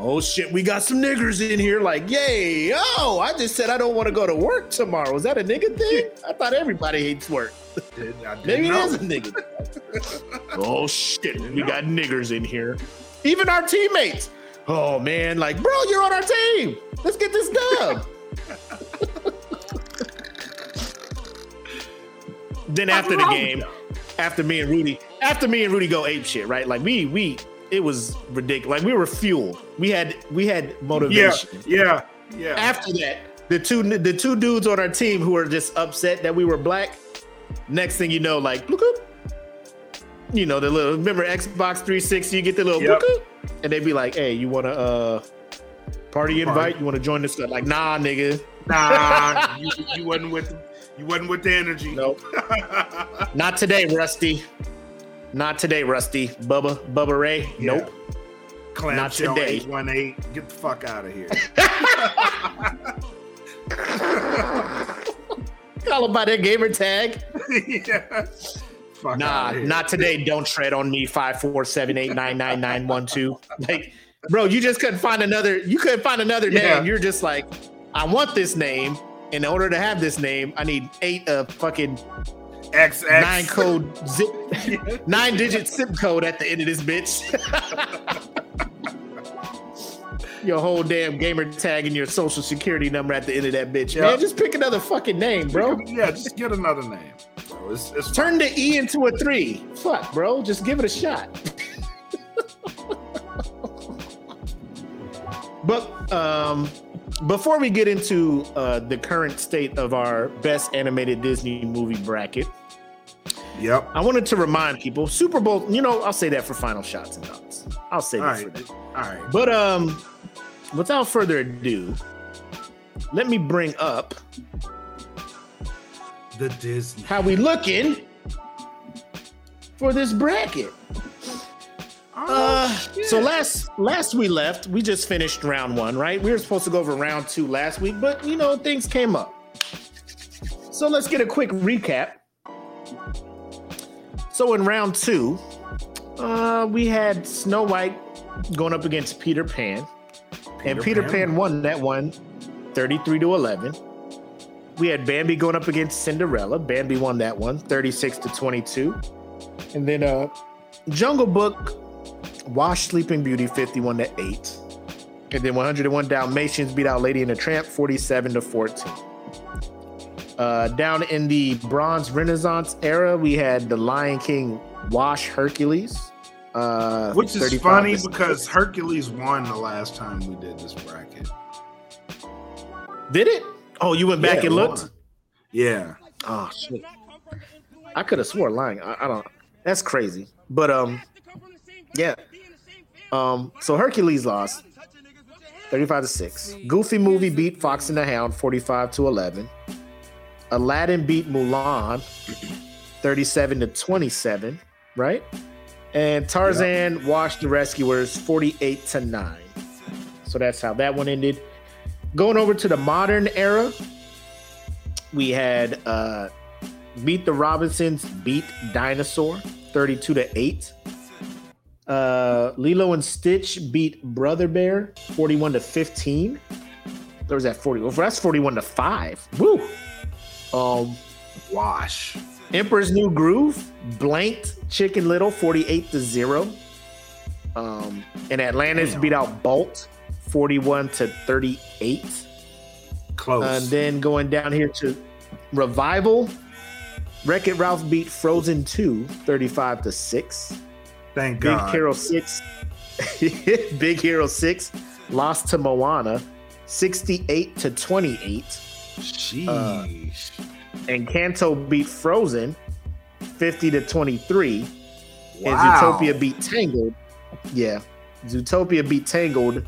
Oh shit, we got some niggers in here. Like, yay! Oh, I just said I don't want to go to work tomorrow. Is that a nigga thing? I thought everybody hates work. Didn't Maybe it know. is a nigga. [laughs] oh shit, we got niggers in here. Even our teammates. Oh man, like, bro, you're on our team. Let's get this dub. [laughs] then after the game, after me and Rudy, after me and Rudy go ape shit, right? Like we we it was ridiculous. Like we were fueled. We had we had motivation. yeah, yeah. yeah. After that, the two the two dudes on our team who were just upset that we were black. Next thing you know, like bloop, bloop. you know the little remember Xbox 360, you get the little Yep. and they'd be like, "Hey, you want to uh party invite? You want to join this?" Like, nah, nigga, Nah, [laughs] you, you wasn't with you wasn't with the energy. Nope. [laughs] not today, Rusty. Not today, Rusty. Bubba, Bubba Ray. Nope. Not Clamshell today. 818. Get the fuck out of here. [laughs] Call him by their gamer tag. [laughs] yeah. Fuck nah, not today. Don't tread on me. Five four seven eight nine nine nine one two. Like, bro, you just couldn't find another. You couldn't find another Yeah. name. You're just like, I want this name. In order to have this name, I need eight of fucking X nine code zip, [laughs] nine digit zip code at the end of this bitch. [laughs] your whole damn gamer tag and your social security number at the end of that bitch. Yeah. Man, just pick another fucking name, bro. Yeah, just get another name. Bro, it's, it's Turn the E into a three. Fuck, bro. Just give it a shot. [laughs] but um, before we get into uh, the current state of our best animated Disney movie bracket, Yep. I wanted to remind people Super Bowl. You know, I'll say that for final shots and dots. I'll say All that right. for that. All right. But um, without further ado, let me bring up The Disney. how we looking for this bracket. Uh, so last last we left, we just finished round one, right? We were supposed to go over round two last week, but you know things came up. So let's get a quick recap. So in round two, uh, we had Snow White going up against Peter Pan, and Peter Peter Pan Pan won that one, 33 to 11. We had Bambi going up against Cinderella. Bambi won that one, 36 to 22. And then uh Jungle Book Wash Sleeping Beauty 51 to 8. And then 101 Dalmatians beat out Lady and the Tramp 47 to 14. Uh, down in the Bronze Renaissance era, we had the Lion King Wash Hercules. Uh, Which is funny because Hercules won the last time we did this bracket. Did it? Oh, you went back Yeah, and looked? won. Yeah. Oh shit! I could have swore lying. I, I don't. That's crazy. But um, yeah. Um, so Hercules lost, thirty-five to six. Goofy movie beat Fox and the Hound, forty-five to eleven. Aladdin beat Mulan, thirty-seven to twenty-seven. Right. And Tarzan washed the Rescuers, forty-eight to nine. So that's how that one ended. Going over to the modern era, we had uh Meet the Robinsons beat Dinosaur 32 to 8. Uh Lilo and Stitch beat Brother Bear 41 to 15. There was that 40. Well, that's 41 to 5. Woo. Um Wash. Emperor's New Groove blanked Chicken Little 48 to 0. Um and Atlantis Damn. beat out Bolt 41 to 38. Close. And then going down here to Revival, Wreck It Ralph beat Frozen 2, 35 to 6. Thank God. Big Hero 6. [laughs] Big Hero 6 lost to Moana, 68 to 28. Sheesh. Uh, Encanto beat Frozen 50 to 23. Wow. And. Zootopia beat Tangled. Yeah. Zootopia beat Tangled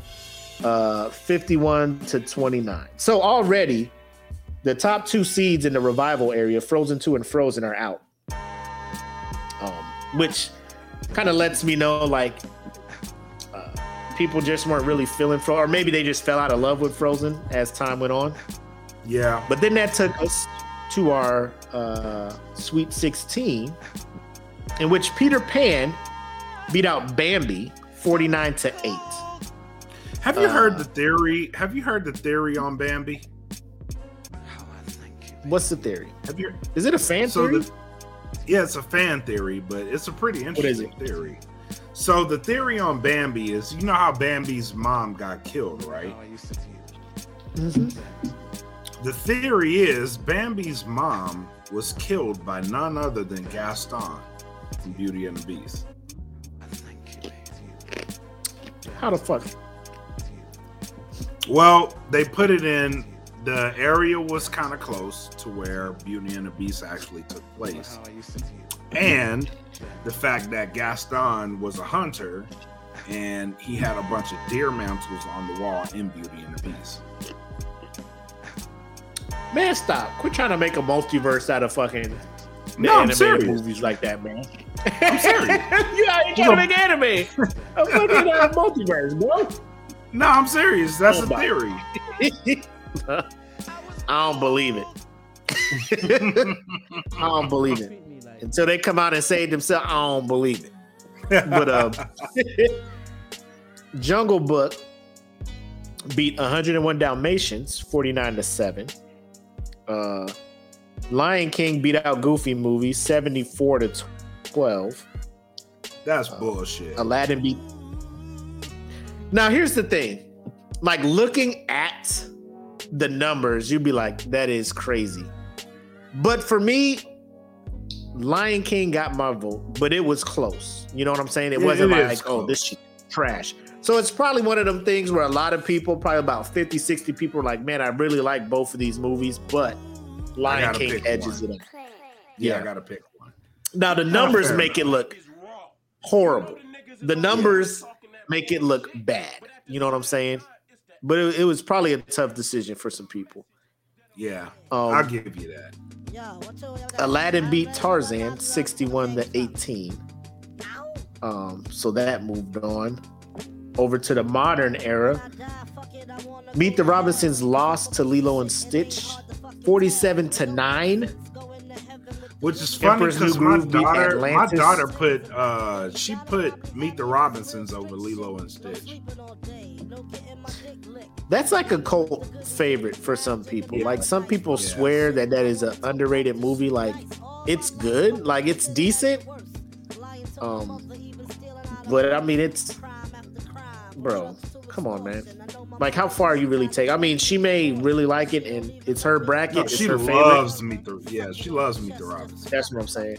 uh 51 to 29. So already the top two seeds in the revival area, Frozen 2 and Frozen, are out. Um, which kind of lets me know like uh, people just weren't really feeling Frozen, or maybe they just fell out of love with Frozen as time went on. Yeah. But then that took us to our uh, Sweet 16, in which Peter Pan beat out Bambi 49 to 8. Have you Uh, heard the theory? Have you heard the theory on Bambi? What's the theory? Have you? Is it a fan So theory? the, yeah, it's a fan theory, but it's a pretty is interesting theory. So the theory on Bambi is, you know how Bambi's mom got killed, right? Mhm. The theory is Bambi's mom was killed by none other than Gaston from Beauty and the Beast. How the fuck? Well, they put it in the area was kind of close to where Beauty and the Beast actually took place. And the fact that Gaston was a hunter and he had a bunch of deer mantles on the wall in Beauty and the Beast. Man, stop. Quit trying to make a multiverse out of fucking No, I'm serious. movies like that, man. I'm serious. [laughs] you out here trying to make anime. A fucking uh, [laughs] multiverse, bro. No, I'm serious. That's Oh a theory. [laughs] I don't believe it. I don't believe it. Until they come out and say themselves, I don't believe it. But um, Jungle Book beat 101 Dalmatians 49 to 7. Uh, Lion King beat out Goofy Movie 74 to 12. That's bullshit. Aladdin beat. Now here's the thing, like looking at the numbers, you'd be like, "That is crazy." But for me, Lion King got my vote, but it was close. You know what I'm saying? It Yeah, wasn't it like, "Oh, close. this shit trash." So it's probably one of them things where a lot of people, probably about 50, 60 people, are like, "Man, I really like both of these movies," but Lion King edges one. it up. Yeah, Yeah. I gotta pick one. Now the numbers make it look horrible. The numbers make it look bad. You know what I'm saying? But it, it was probably a tough decision for some people. Yeah, Um, I'll give you that. Aladdin beat Tarzan 61 to 18. Um, so that moved on. Over to the modern era. Meet the Robinsons lost to Lilo and Stitch 47 to 9. Which is funny because my daughter, my daughter put, uh, she put Meet the Robinsons over Lilo and Stitch. That's like a cult favorite for some people. Like some people swear that that is an underrated movie. Like it's good, like it's decent. Um, but I mean, it's bro. Come on, man. Like how far you really take? I mean, she may really like it, and it's her bracket. No, it's she her loves favorite. Meet the, yeah, she loves Meet the Robinsons. That's what I'm saying.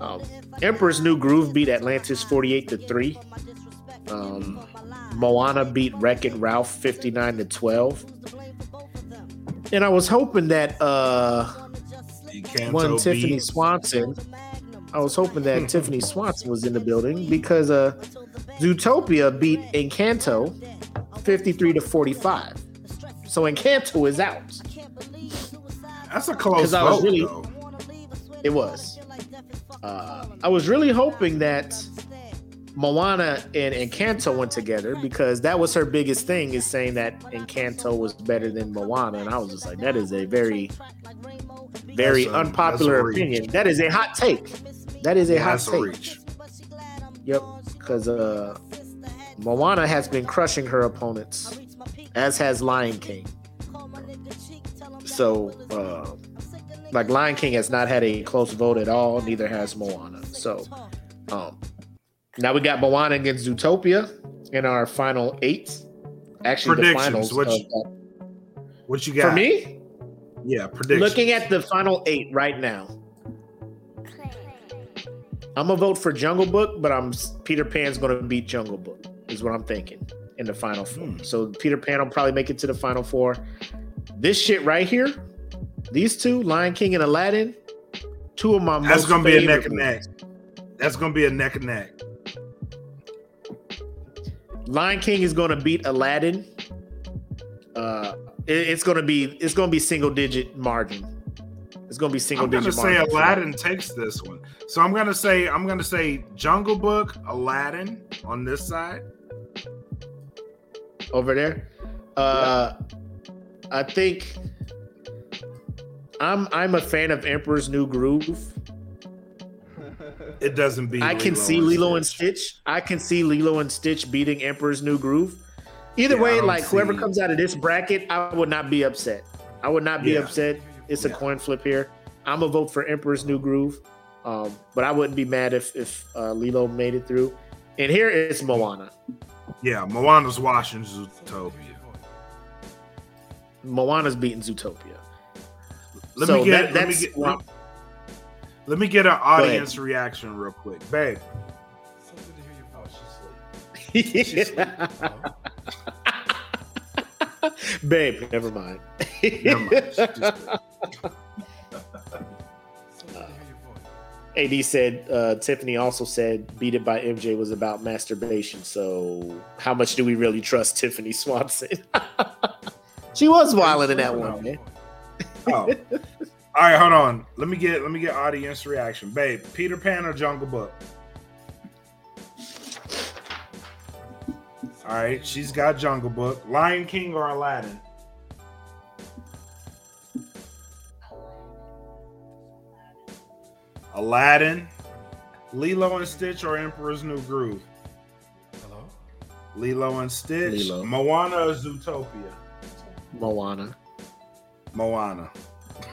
Um, Emperor's New Groove beat Atlantis 48 to 3. Um, Moana beat Wreck It Ralph 59 to 12. And I was hoping that uh one Tiffany beat- Swanson. I was hoping that [laughs] Tiffany Swanson was in the building because uh Zootopia beat Encanto 53 to 45. So Encanto is out. That's a close I was vote, really though. it was. Uh, I was really hoping that Moana and Encanto went together because that was her biggest thing is saying that Encanto was better than Moana, and I was just like, that is a very, very That's unpopular a opinion. That is a hot take. That is a Yeah, hot that's a take. reach. Yep, because uh, Moana has been crushing her opponents, as has Lion King. So, uh, like Lion King has not had a close vote at all. Neither has Moana. So, um, now we got Moana against Zootopia in our final eight. Actually, the finals. What of you- that. What you got For me, Yeah, predictions. looking at the final eight right now, I'm gonna vote for Jungle Book, but I'm Peter Pan's gonna beat Jungle Book. Is what I'm thinking. in the final four. So Peter Pan will probably make it to the final four. This shit right here, these two, Lion King and Aladdin, two of my That's gonna be a neck and neck. That's gonna be a neck and neck. Lion King is going to beat Aladdin. Uh, it- it's to be it's going to be single digit margin. It's going to be single I'm gonna digit say margin. for Aladdin takes this one. So I'm gonna say I'm gonna say Jungle Book, Aladdin on this side. over there. Uh, I think I'm I'm a fan of Emperor's New Groove. It doesn't beat. I can Lilo see and Lilo and Stitch. I can see Lilo and Stitch beating Emperor's New Groove. Either Yeah, way, don't like whoever see- comes out of this bracket, I would not be upset. I would not be Yeah. upset. It's a coin flip here. I'm a vote for Emperor's New Groove, um, but I wouldn't be mad if if uh, Lilo made it through. And here is Moana. Yeah, Moana's washing Zootopia. Moana's beating Zootopia. Let So me get. that- let me get. why- Let me get an audience reaction real quick, babe. Something to hear your Babe, never mind. Never mind. [laughs] AD said uh, Tiffany also said "Beat It" by MJ was about masturbation. So how much do we really trust Tiffany Swanson? [laughs] she was wilding in that one, man. Oh. All right, hold on. Let me get let me get audience reaction. Babe, Peter Pan or Jungle Book? All right, she's got Jungle Book. Lion King or Aladdin? Aladdin, Lilo and Stitch or Emperor's New Groove? Hello? Lilo and Stitch. Lilo. Moana or Zootopia? Moana. Moana.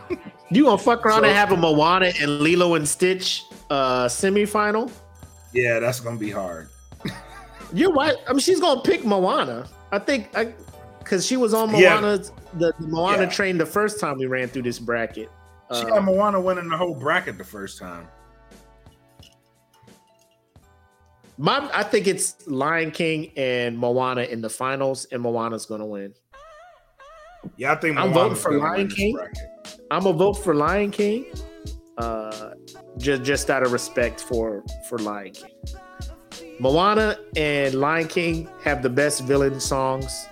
[laughs] You gonna fuck around So- and have a Moana and Lilo and Stitch uh semifinal? Yeah, that's gonna be hard. [laughs] You're right. I mean, she's gonna pick Moana. I think I because she was on Yeah. Moana's the, the Moana Yeah. train the first time we ran through this bracket. She Uh, got Moana winning the whole bracket the first time. My, I think it's Lion King and Moana in the finals, and Moana's gonna win. Yeah, I think I'm voting for Lion King. I'm gonna vote for Lion King, uh, just just out of respect for for Lion King. Moana and Lion King have the best villain songs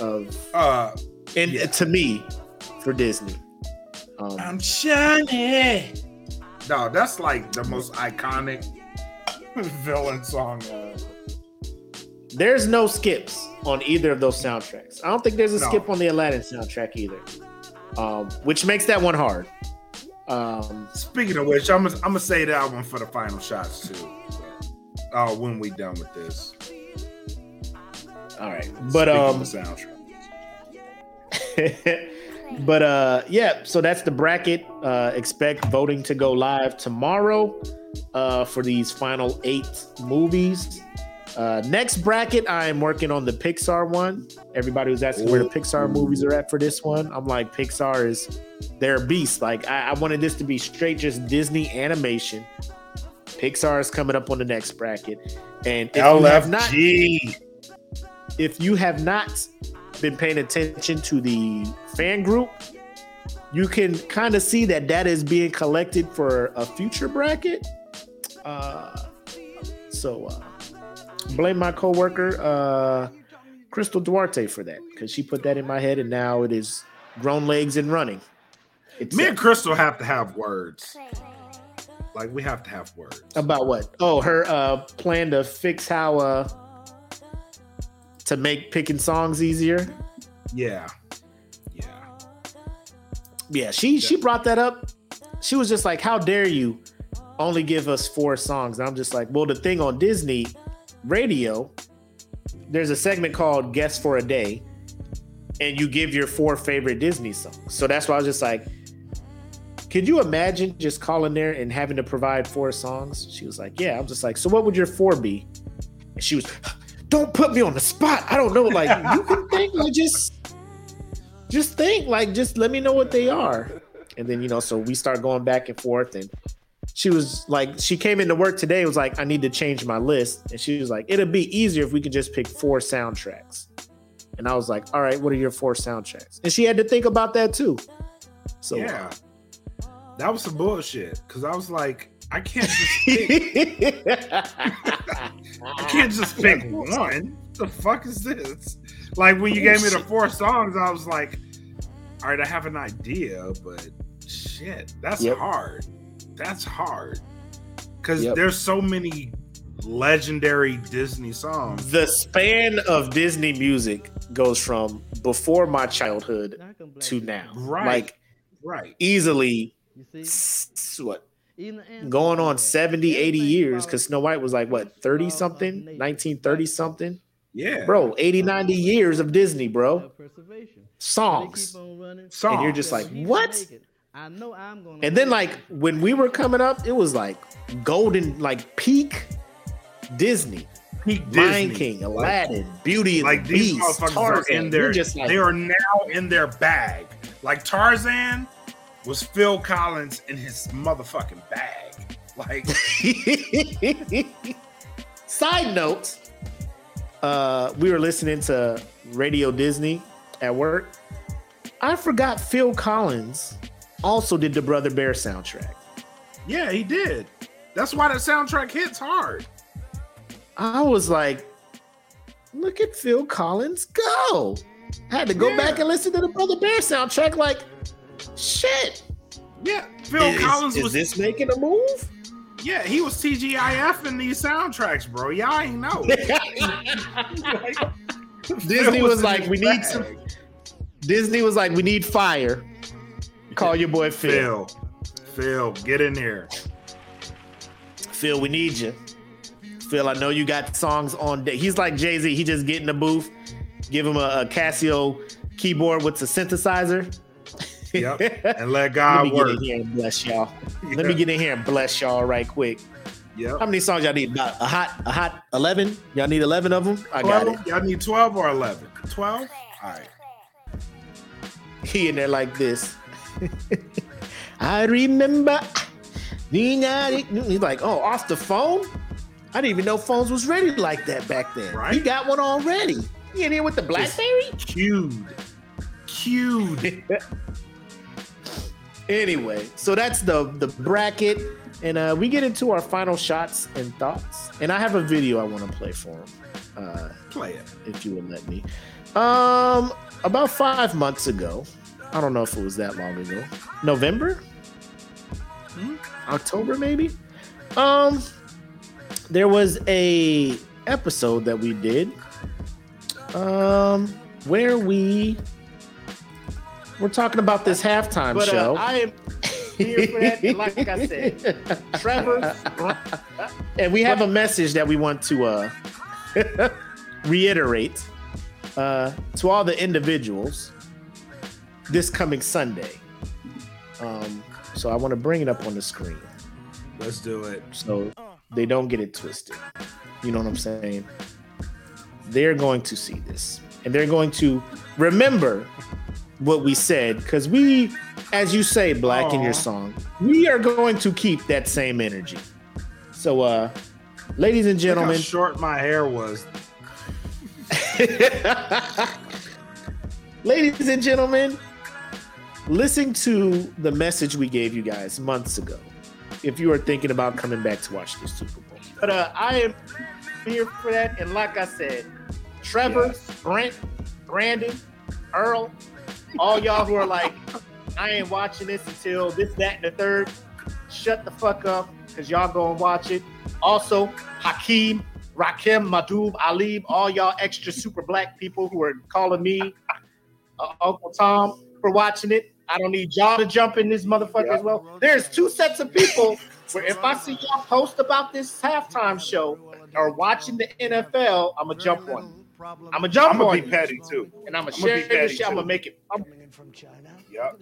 of uh and to me for Disney. Um, I'm shining. No, that's like the most iconic [laughs] villain song. Uh, There's no skips on either of those soundtracks. I don't think there's a No. skip on the Aladdin soundtrack either, um, which makes that one hard. Um, speaking of which, I'm gonna, I'm gonna say that one for the final shots too. Uh, when we done with this. all right, but Speaking um, of the soundtrack. [laughs] but uh, yeah. So that's the bracket. Uh, expect voting to go live tomorrow uh, for these final eight movies. Uh, next bracket, I am working on the Pixar one. Everybody was asking where the Pixar movies are at for this one. I'm like, Pixar is they're a beast. Like, I, I wanted this to be straight just Disney animation. Pixar is coming up on the next bracket, and if you have not, if you have not been paying attention to the fan group, you can kind of see that that is being collected for a future bracket. Uh, so uh, blame my coworker uh, Crystal Duarte for that because she put that in my head, and now it is grown legs and running. It's Me uh, and Crystal have to have words. Like we have to have words. about what? Oh, her uh, plan to fix how uh, to make picking songs easier. Yeah. Yeah, Yeah, she she brought that up. She was just like, "How dare you only give us four songs?" And I'm just like, "Well, the thing on Disney radio, there's a segment called Guess for a Day, and you give your four favorite Disney songs." So that's why I was just like, "Could you imagine just calling there and having to provide four songs?" She was like, "Yeah." I'm just like, "So what would your four be?" And she was, "Don't put me on the spot. I don't know. Like [laughs] you can think like just." just think like just let me know what they are and then you know so we start going back and forth and she was like, she came into work today. Was like, I need to change my list, and she was like, it'd be easier if we could just pick four soundtracks. And I was like, all right, what are your four soundtracks? And she had to think about that too. So yeah, that was some bullshit. Because I was like, I can't just pick. [laughs] I can't just pick [laughs] one. the fuck is this? Like when you gave me the four songs, I was like, all right, I have an idea, but shit, that's Yep. hard. That's hard. Because Yep. there's so many legendary Disney songs. the span of Disney music goes from before my childhood to now. Right. Like Right. easily s- what going on 70 80 years because snow white was like what 30 something 1930 something Yeah. bro 80 90 years of disney bro. songs. Songs. and you're just like what? and then like when we were coming up it was like golden like peak disney. Peak lion Disney. king Like- aladdin beauty and like the these beast motherfuckers tarzan are in you're their just like they are now in their bag. Like Tarzan was Phil Collins in his motherfucking bag. Like [laughs] Side note, uh, we were listening to Radio Disney at work. I forgot Phil Collins also did the Brother Bear soundtrack. yeah, he did. That's why that soundtrack hits hard. I was like, look at Phil Collins go. I had to go Yeah. back and listen to the Brother Bear soundtrack. Like, shit. Yeah, Phil Is- Collins is was this making a move? Yeah, he was TGIF in these soundtracks, bro. Y'all ain't know. [laughs] Disney Phil was like, his we need some. Disney was like, we need fire. Call your boy Phil. Phil. Phil, get in there. Phil, we need you. Phil, I know you got songs on deck. He's like Jay Z. He just get in the booth, give him a, a Casio keyboard with the synthesizer. Yep. [laughs] And let God Let me work. get in here and bless y'all. [laughs] Let me get in here and bless y'all right quick. Yep. How many songs y'all need? About a hot, a hot eleven. Y'all need eleven of them. I got it. Y'all need 12 or 11? 12? All right. He in there like this. [laughs] I remember. He's like, oh, off the phone. I didn't even know phones was ready like that back then. Right. He got one already. He in here with the BlackBerry. Cued. Cued. Anyway, so that's the the bracket, and uh, we get into our final shots and thoughts. And I have a video I want to play for him, uh, Play it. if you would let me. Um, about five months ago, I don't know if it was that long ago, November, Hmm? October, maybe. Um, there was a episode that we did, um, where we were talking about this halftime But, uh, show. I am here for that. And like I said, [laughs] Trevor, and we have a message that we want to uh, reiterate uh, to all the individuals this coming Sunday. Um, so I want to bring it up on the screen Let's do it. so they don't get it twisted. You know what I'm saying? They're going to see this and they're going to remember what we said because we, as you say, Black, in your song, we are going to keep that same energy. So, uh, ladies and gentlemen, short my hair was. [laughs] ladies and gentlemen, listen to the message we gave you guys months ago. If you are thinking about coming back to watch the Super Bowl, but uh, I am here for that. And like I said, Trevor, Brent, Brandon, Earl, all y'all who are like, I ain't watching this until this, that, and the third. Shut the fuck up, cause y'all go and watch it. Also, Hakeem, Rakim, Madub, Alib, all y'all extra super black people who are calling me uh, Uncle Tom for watching it. I don't need y'all to jump in this motherfucker as well. There's two sets of people where if I see y'all post about this halftime show or watching the NFL, I'm gonna jump on. I'm gonna jump I'm gonna be petty too. and I'm gonna share be this shit. I'm gonna make it. I'm, coming from China. Yep.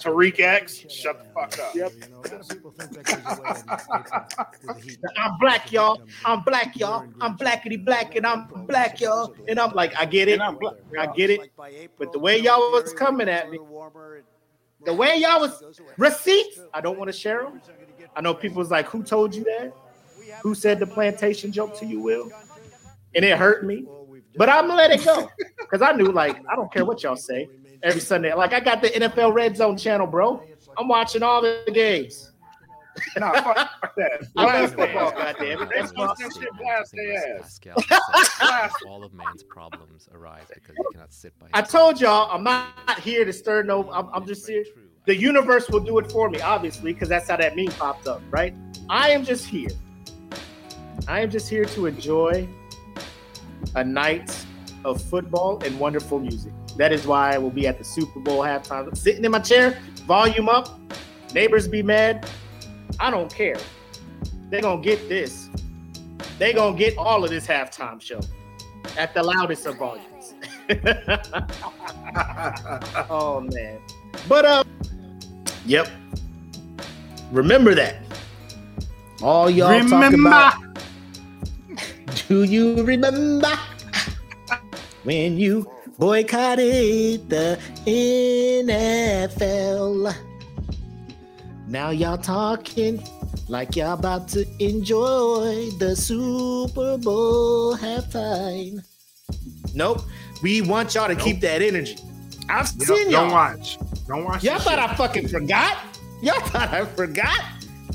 Tariq X, shut the fuck up. Yep. [laughs] I'm black, y'all. I'm black, y'all. I'm blackity black, and I'm black, y'all. And I'm like, I get it. I get it. But the way y'all was coming at me, the way y'all was receipts. I don't want to share them. I know people was like, "Who told you that? Who said the plantation joke to you, Will?" And it hurt me, but I'm gonna let it go because I knew, like, I don't care what y'all say every Sunday. Like, I got the NFL Red Zone channel, bro. I'm watching all the games. Nah, fuck, [laughs] fuck that. I Blast football, goddamn it. They That's supposed shit blast their ass. Pascal all of man's problems arise because he cannot sit by I told y'all I'm not here to stir no. I'm, I'm just here. The universe will do it for me, obviously, because that's how that meme popped up, right? I am just here. I am just here to enjoy a night of football and wonderful music. That is why I will be at the Super Bowl halftime, sitting in my chair, volume up. Neighbors be mad. I don't care. They're gonna get this. They gonna get all of this halftime show at the loudest of volumes. [laughs] oh man. But uh Yep. Remember that. All y'all talking Remember. about. Do you remember when you boycotted the NFL? Now y'all talking like y'all about to enjoy the Super Bowl halftime. Nope. We want y'all to keep that energy. I've seen y'all. Don't watch. Don't watch. Y'all thought shit. I fucking forgot? Y'all thought I forgot?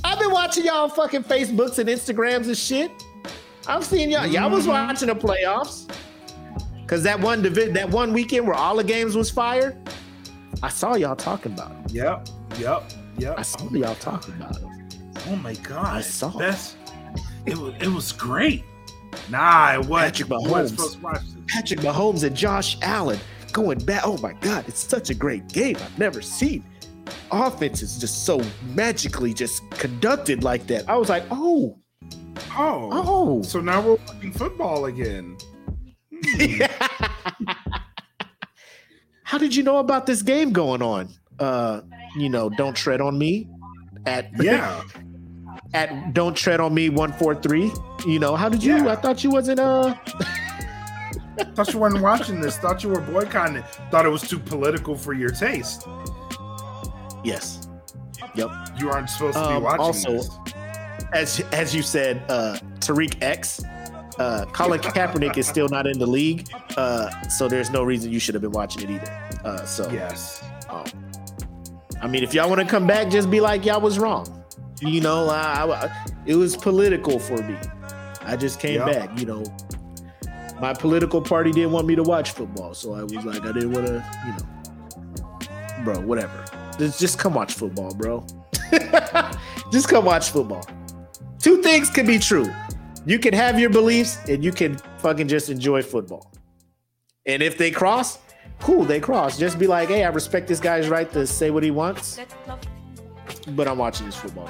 I've been watching y'all fucking Facebooks and Instagrams and shit. I've seen y'all. Y'all was Mm-hmm. watching the playoffs. Cause that one divi- that one weekend where all the games was fire, I saw y'all talking about it. Yep. Yep. Yep. I saw y'all talking about it. Oh my god. I saw it. That's it was it was great. Nah, it was Patrick Mahomes. wasn't supposed to watch this. Patrick Mahomes and Josh Allen going back. Oh my God, it's such a great game. I've never seen offense is just so magically just conducted like that. I was like, oh, Oh. oh. So now we're watching football again. [laughs] How did you know about this game going on? Uh, you know, don't tread on me at [laughs] Yeah. at don't tread on me 143. You know, how did you I thought you wasn't uh Thought you weren't watching this. Thought you were boycotting it. Thought it was too political for your taste. Yes. Yep. You aren't supposed to be Um, watching also, this. As as you said, uh Tariq X, uh Colin Kaepernick is still not in the league. Uh so there's no reason you should have been watching it either. Uh so Yes. um, I mean if y'all want to come back, just be like y'all was wrong. You know, I, I- it was political for me. I just came Yep. back, you know. My political party didn't want me to watch football, so I was like, I didn't want to, you know, bro, whatever. Just, just come watch football, bro. [laughs] just come watch football. Two things can be true. You can have your beliefs and you can fucking just enjoy football. And if they cross, cool, they cross. Just be like, hey, I respect this guy's right to say what he wants, but I'm watching this football.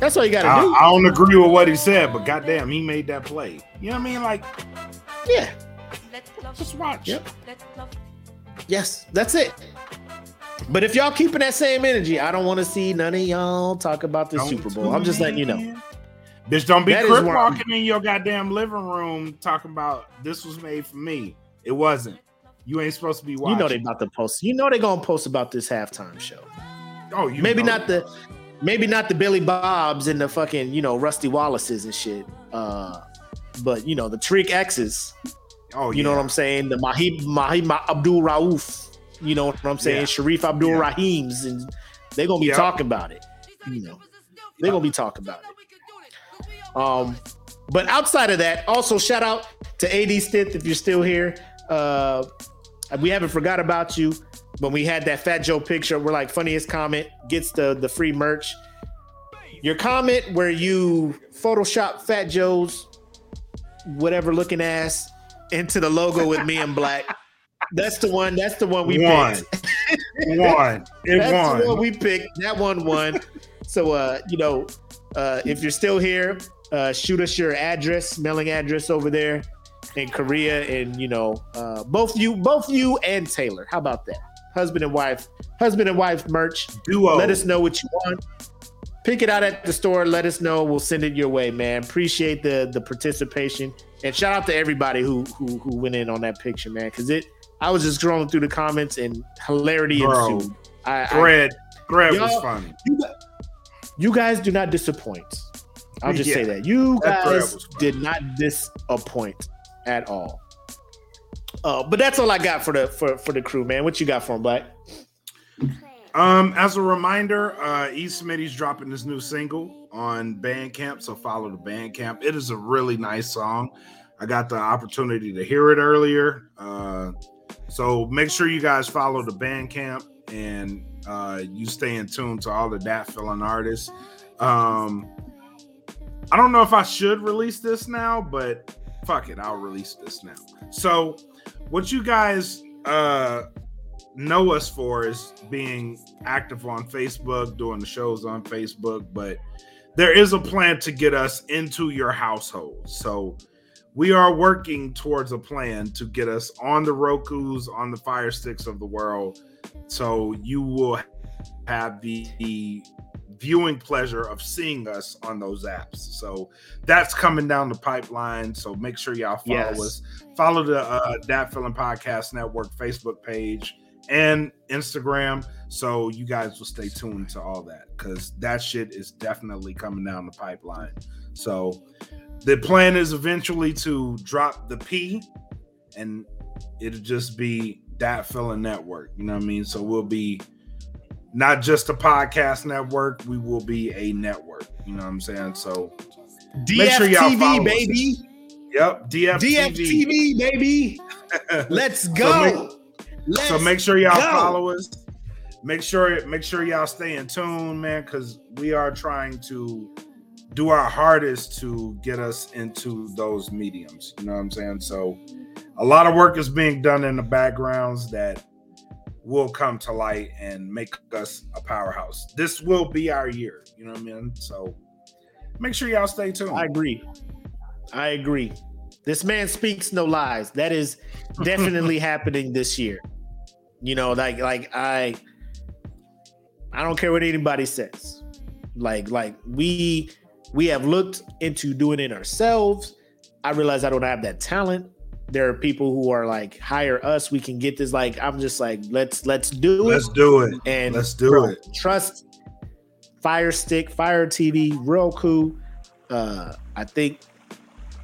That's all you gotta do. I don't agree with what he said, but goddamn, he made that play. You know what I mean? Like, yeah. Just watch. Yep. Yes, that's it. But if y'all keeping that same energy, I don't want to see none of y'all talk about the Super Bowl. I'm just letting you know. Bitch, don't be crip walking in your goddamn living room talking about this was made for me. It wasn't. You ain't supposed to be watching. You know they about to post. You know they gonna post about this halftime show. Oh, you maybe know. not the, maybe not the Billy Bobs and the fucking you know Rusty Wallaces and shit. Uh, but you know the Tariq X's. Oh, you know what I'm saying? The Mahib Mahib Abdul Rauf. You know what I'm saying? Yeah. Sharif Abdul Rahims, and they gonna be Yep. talking about it. You know, they gonna be talking about it. Um, but outside of that, also shout out to AD Stith if you're still here. Uh, we haven't forgot about you. When we had that Fat Joe picture, we're like funniest comment gets the the free merch. Your comment where you Photoshop Fat Joe's whatever looking ass into the logo with me in black. That's the one. That's the one we Won. picked. [laughs] Won. It That's won. the one we picked. That one won. so uh, you know, uh, if you're still here, uh, shoot us your address, mailing address over there in Korea, and you know, uh, both you, both you and Taylor. How about that? Husband and wife, husband and wife merch. Duo. Let us know what you want. Pick it out at the store. Let us know. We'll send it your way, man. Appreciate the the participation and shout out to everybody who who who went in on that picture, man. Because it, I was just scrolling through the comments and hilarity Bro, ensued. I, Thread, thread was funny. You, you guys do not disappoint. I'll just say that you That guys did not disappoint at all. Uh, but that's all I got for the for for the crew, man. What you got for him, Black? Um, as a reminder, uh, E. Smitty's dropping this new single on Bandcamp, so follow the Bandcamp. It is a really nice song. I got the opportunity to hear it earlier, uh, so make sure you guys follow the Bandcamp and uh, you stay in tune to all the Dat Feeling artists. Um, I don't know if I should release this now, but fuck it, I'll release this now. So, what you guys uh know us for is being active on Facebook, doing the shows on Facebook, but there is a plan to get us into your household. So we are working towards a plan to get us on the Roku's, on the Fire Sticks of the world. So you will have the, the viewing pleasure of seeing us on those apps. So that's coming down the pipeline. So make sure y'all follow Yes. us. Follow the uh, Dat Feeling Podcast Network Facebook page and Instagram. So you guys will stay tuned to all that because that shit is definitely coming down the pipeline. So the plan is eventually to drop the P and it'll just be Dat Feeling network. You know what I mean? So we'll be not just a podcast network, we will be a network. You know what I'm saying? So make sure y'all DFTV, follow us. baby. Yep, DFTV. DFTV, baby. [laughs] Let's So go. make- Let's so make sure y'all go. follow us. Make sure make sure y'all stay in tune, man, because we are trying to do our hardest to get us into those mediums. You know what I'm saying? So a lot of work is being done in the backgrounds that will come to light and make us a powerhouse. This will be our year. You know what I mean? So make sure y'all stay tuned. I agree. I agree. This man speaks no lies. That is [laughs] definitely happening this year. You know, like like I I don't care what anybody says. Like like we we have looked into doing it ourselves. I realize I don't have that talent. There are people who are like hire us. We can get this. Like I'm just like let's let's do it. Let's do it. And Let's do bro, it. Trust Fire Stick, Fire TV, Roku. Uh, I think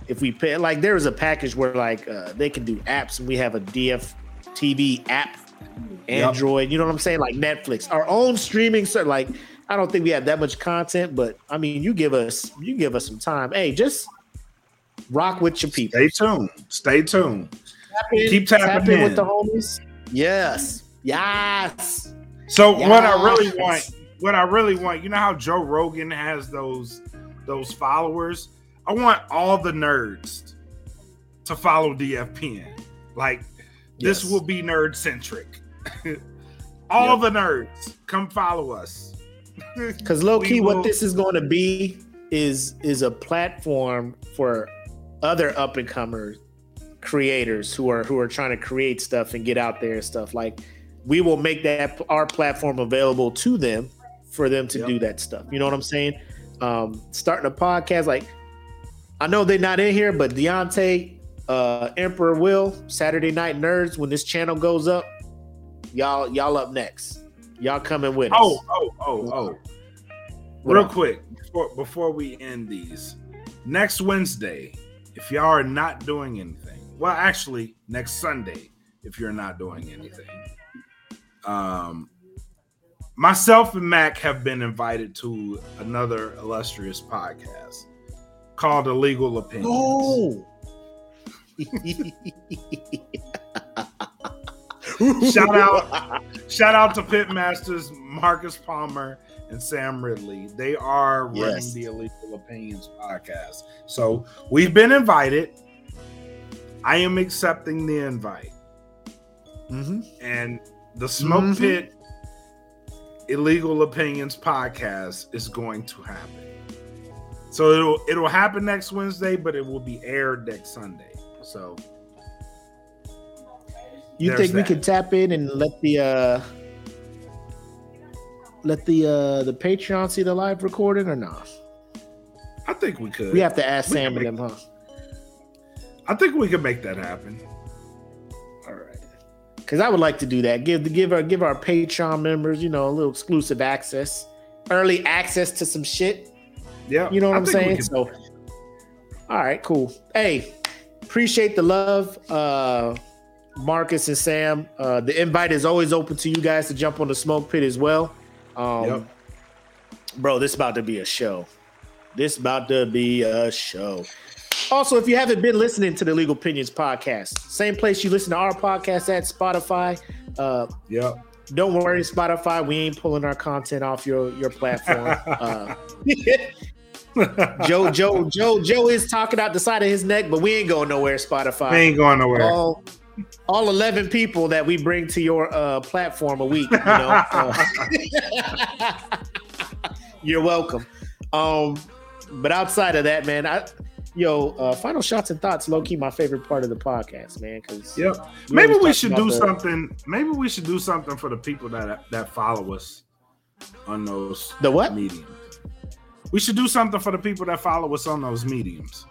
if we pay like there was a package where like uh, they can do apps and we have a DF TV app, Yep. Android. You know what I'm saying? Like Netflix, our own streaming. So like I don't think we have that much content, but I mean, you give us you give us some time. Hey, just rock with your people. Stay tuned. Stay tuned. Tap in, Keep tapping tap in with the homies. Yes, yes. So what I really want, what I really want, you know how Joe Rogan has those those followers? I want all the nerds to follow DFPN. Like this Yes. will be nerd centric. [laughs] all the nerds come follow us. [laughs] Because low key will- what this is going to be is is a platform for other up and comers creators who are who are trying to create stuff and get out there and stuff. Like we will make that our platform available to them for them to do that stuff. You know what I'm saying? Um, starting a podcast, like I know they're not in here, but Deontay, uh, Emperor Will, Saturday Night Nerds, when this channel goes up, y'all y'all up next. Y'all coming with us. Oh, oh, oh, oh. Real quick, before, before we end these, next Wednesday, if y'all are not doing anything, well, actually, next Sunday, if you're not doing anything, um, myself and Mac have been invited to another illustrious podcast called Illegal Opinions. Oh. [laughs] shout out shout out to pitmasters marcus palmer and sam ridley they are running Yes. the illegal opinions podcast so we've been invited i am accepting the invite Mhm. and the smoke Mhm. pit illegal opinions podcast is going to happen so it'll it'll happen next wednesday but it will be aired next sunday so You think we that. could tap in and let the uh let the uh the Patreon see the live recording or not? i think we could We have to ask We Sam and them, huh? I think we could make that happen. All right. because I would like to do that. Give give our give our Patreon members, you know, a little exclusive access, early access to some shit. Yeah, you know what I am saying. So, all right, cool. Hey, appreciate the love, uh, Marcus and Sam. Uh, the invite is always open to you guys to jump on the smoke pit as well. Um, Yep. bro, this about to be a show. This about to be a show. Also, if you haven't been listening to the Legal Opinions podcast, same place you listen to our podcast at Spotify. Uh, yep. Don't worry, Spotify. We ain't pulling our content off your your platform. [laughs] uh, Joe, Joe, Joe, Joe is talking out the side of his neck, but we ain't going nowhere. Spotify. We ain't going nowhere. All, all eleven people that we bring to your uh, platform a week. You know, uh, [laughs] you're welcome. Um, but outside of that, man, I yo, uh, final shots and thoughts, low key, my favorite part of the podcast, man. Because Yep. Maybe we should do something. Maybe we should do something for the people that that follow us on those the what mediums. We should do something for the people that follow us on those mediums.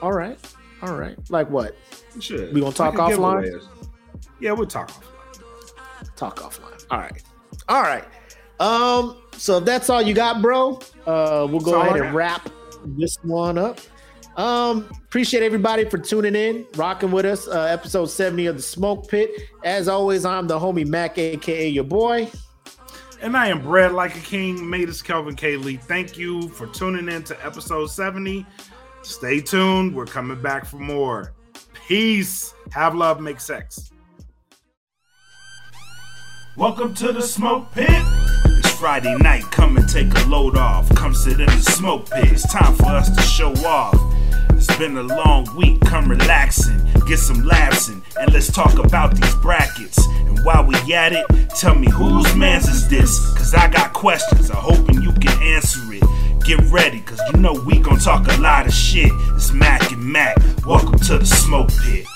All right, all right. Like what? We should. We gonna talk offline? Yeah, we'll talk offline. Talk offline. All right, all right. Um, so if that's all you got, bro, uh, we'll go ahead and wrap this one up. Um, appreciate everybody for tuning in, rocking with us. Uh, episode 70 of the Smoke Pit. As always, I'm the homie Mac, aka your boy. And I am bred like a king. Made us Kelvin K. Lee. Thank you for tuning in to episode 70. Stay tuned. We're coming back for more. Peace. Have love, make sex. Welcome to the smoke pit. It's Friday night. Come and take a load off. Come sit in the smoke pit. It's time for us to show off. It's been a long week. Come relaxing, get some laughs in, and let's talk about these brackets. And while we at it, tell me whose man's is this? Cause I got questions. I'm hoping you can answer. Get ready, cause you know we gon' talk a lot of shit. It's Mac and Mac. Welcome to the smoke pit.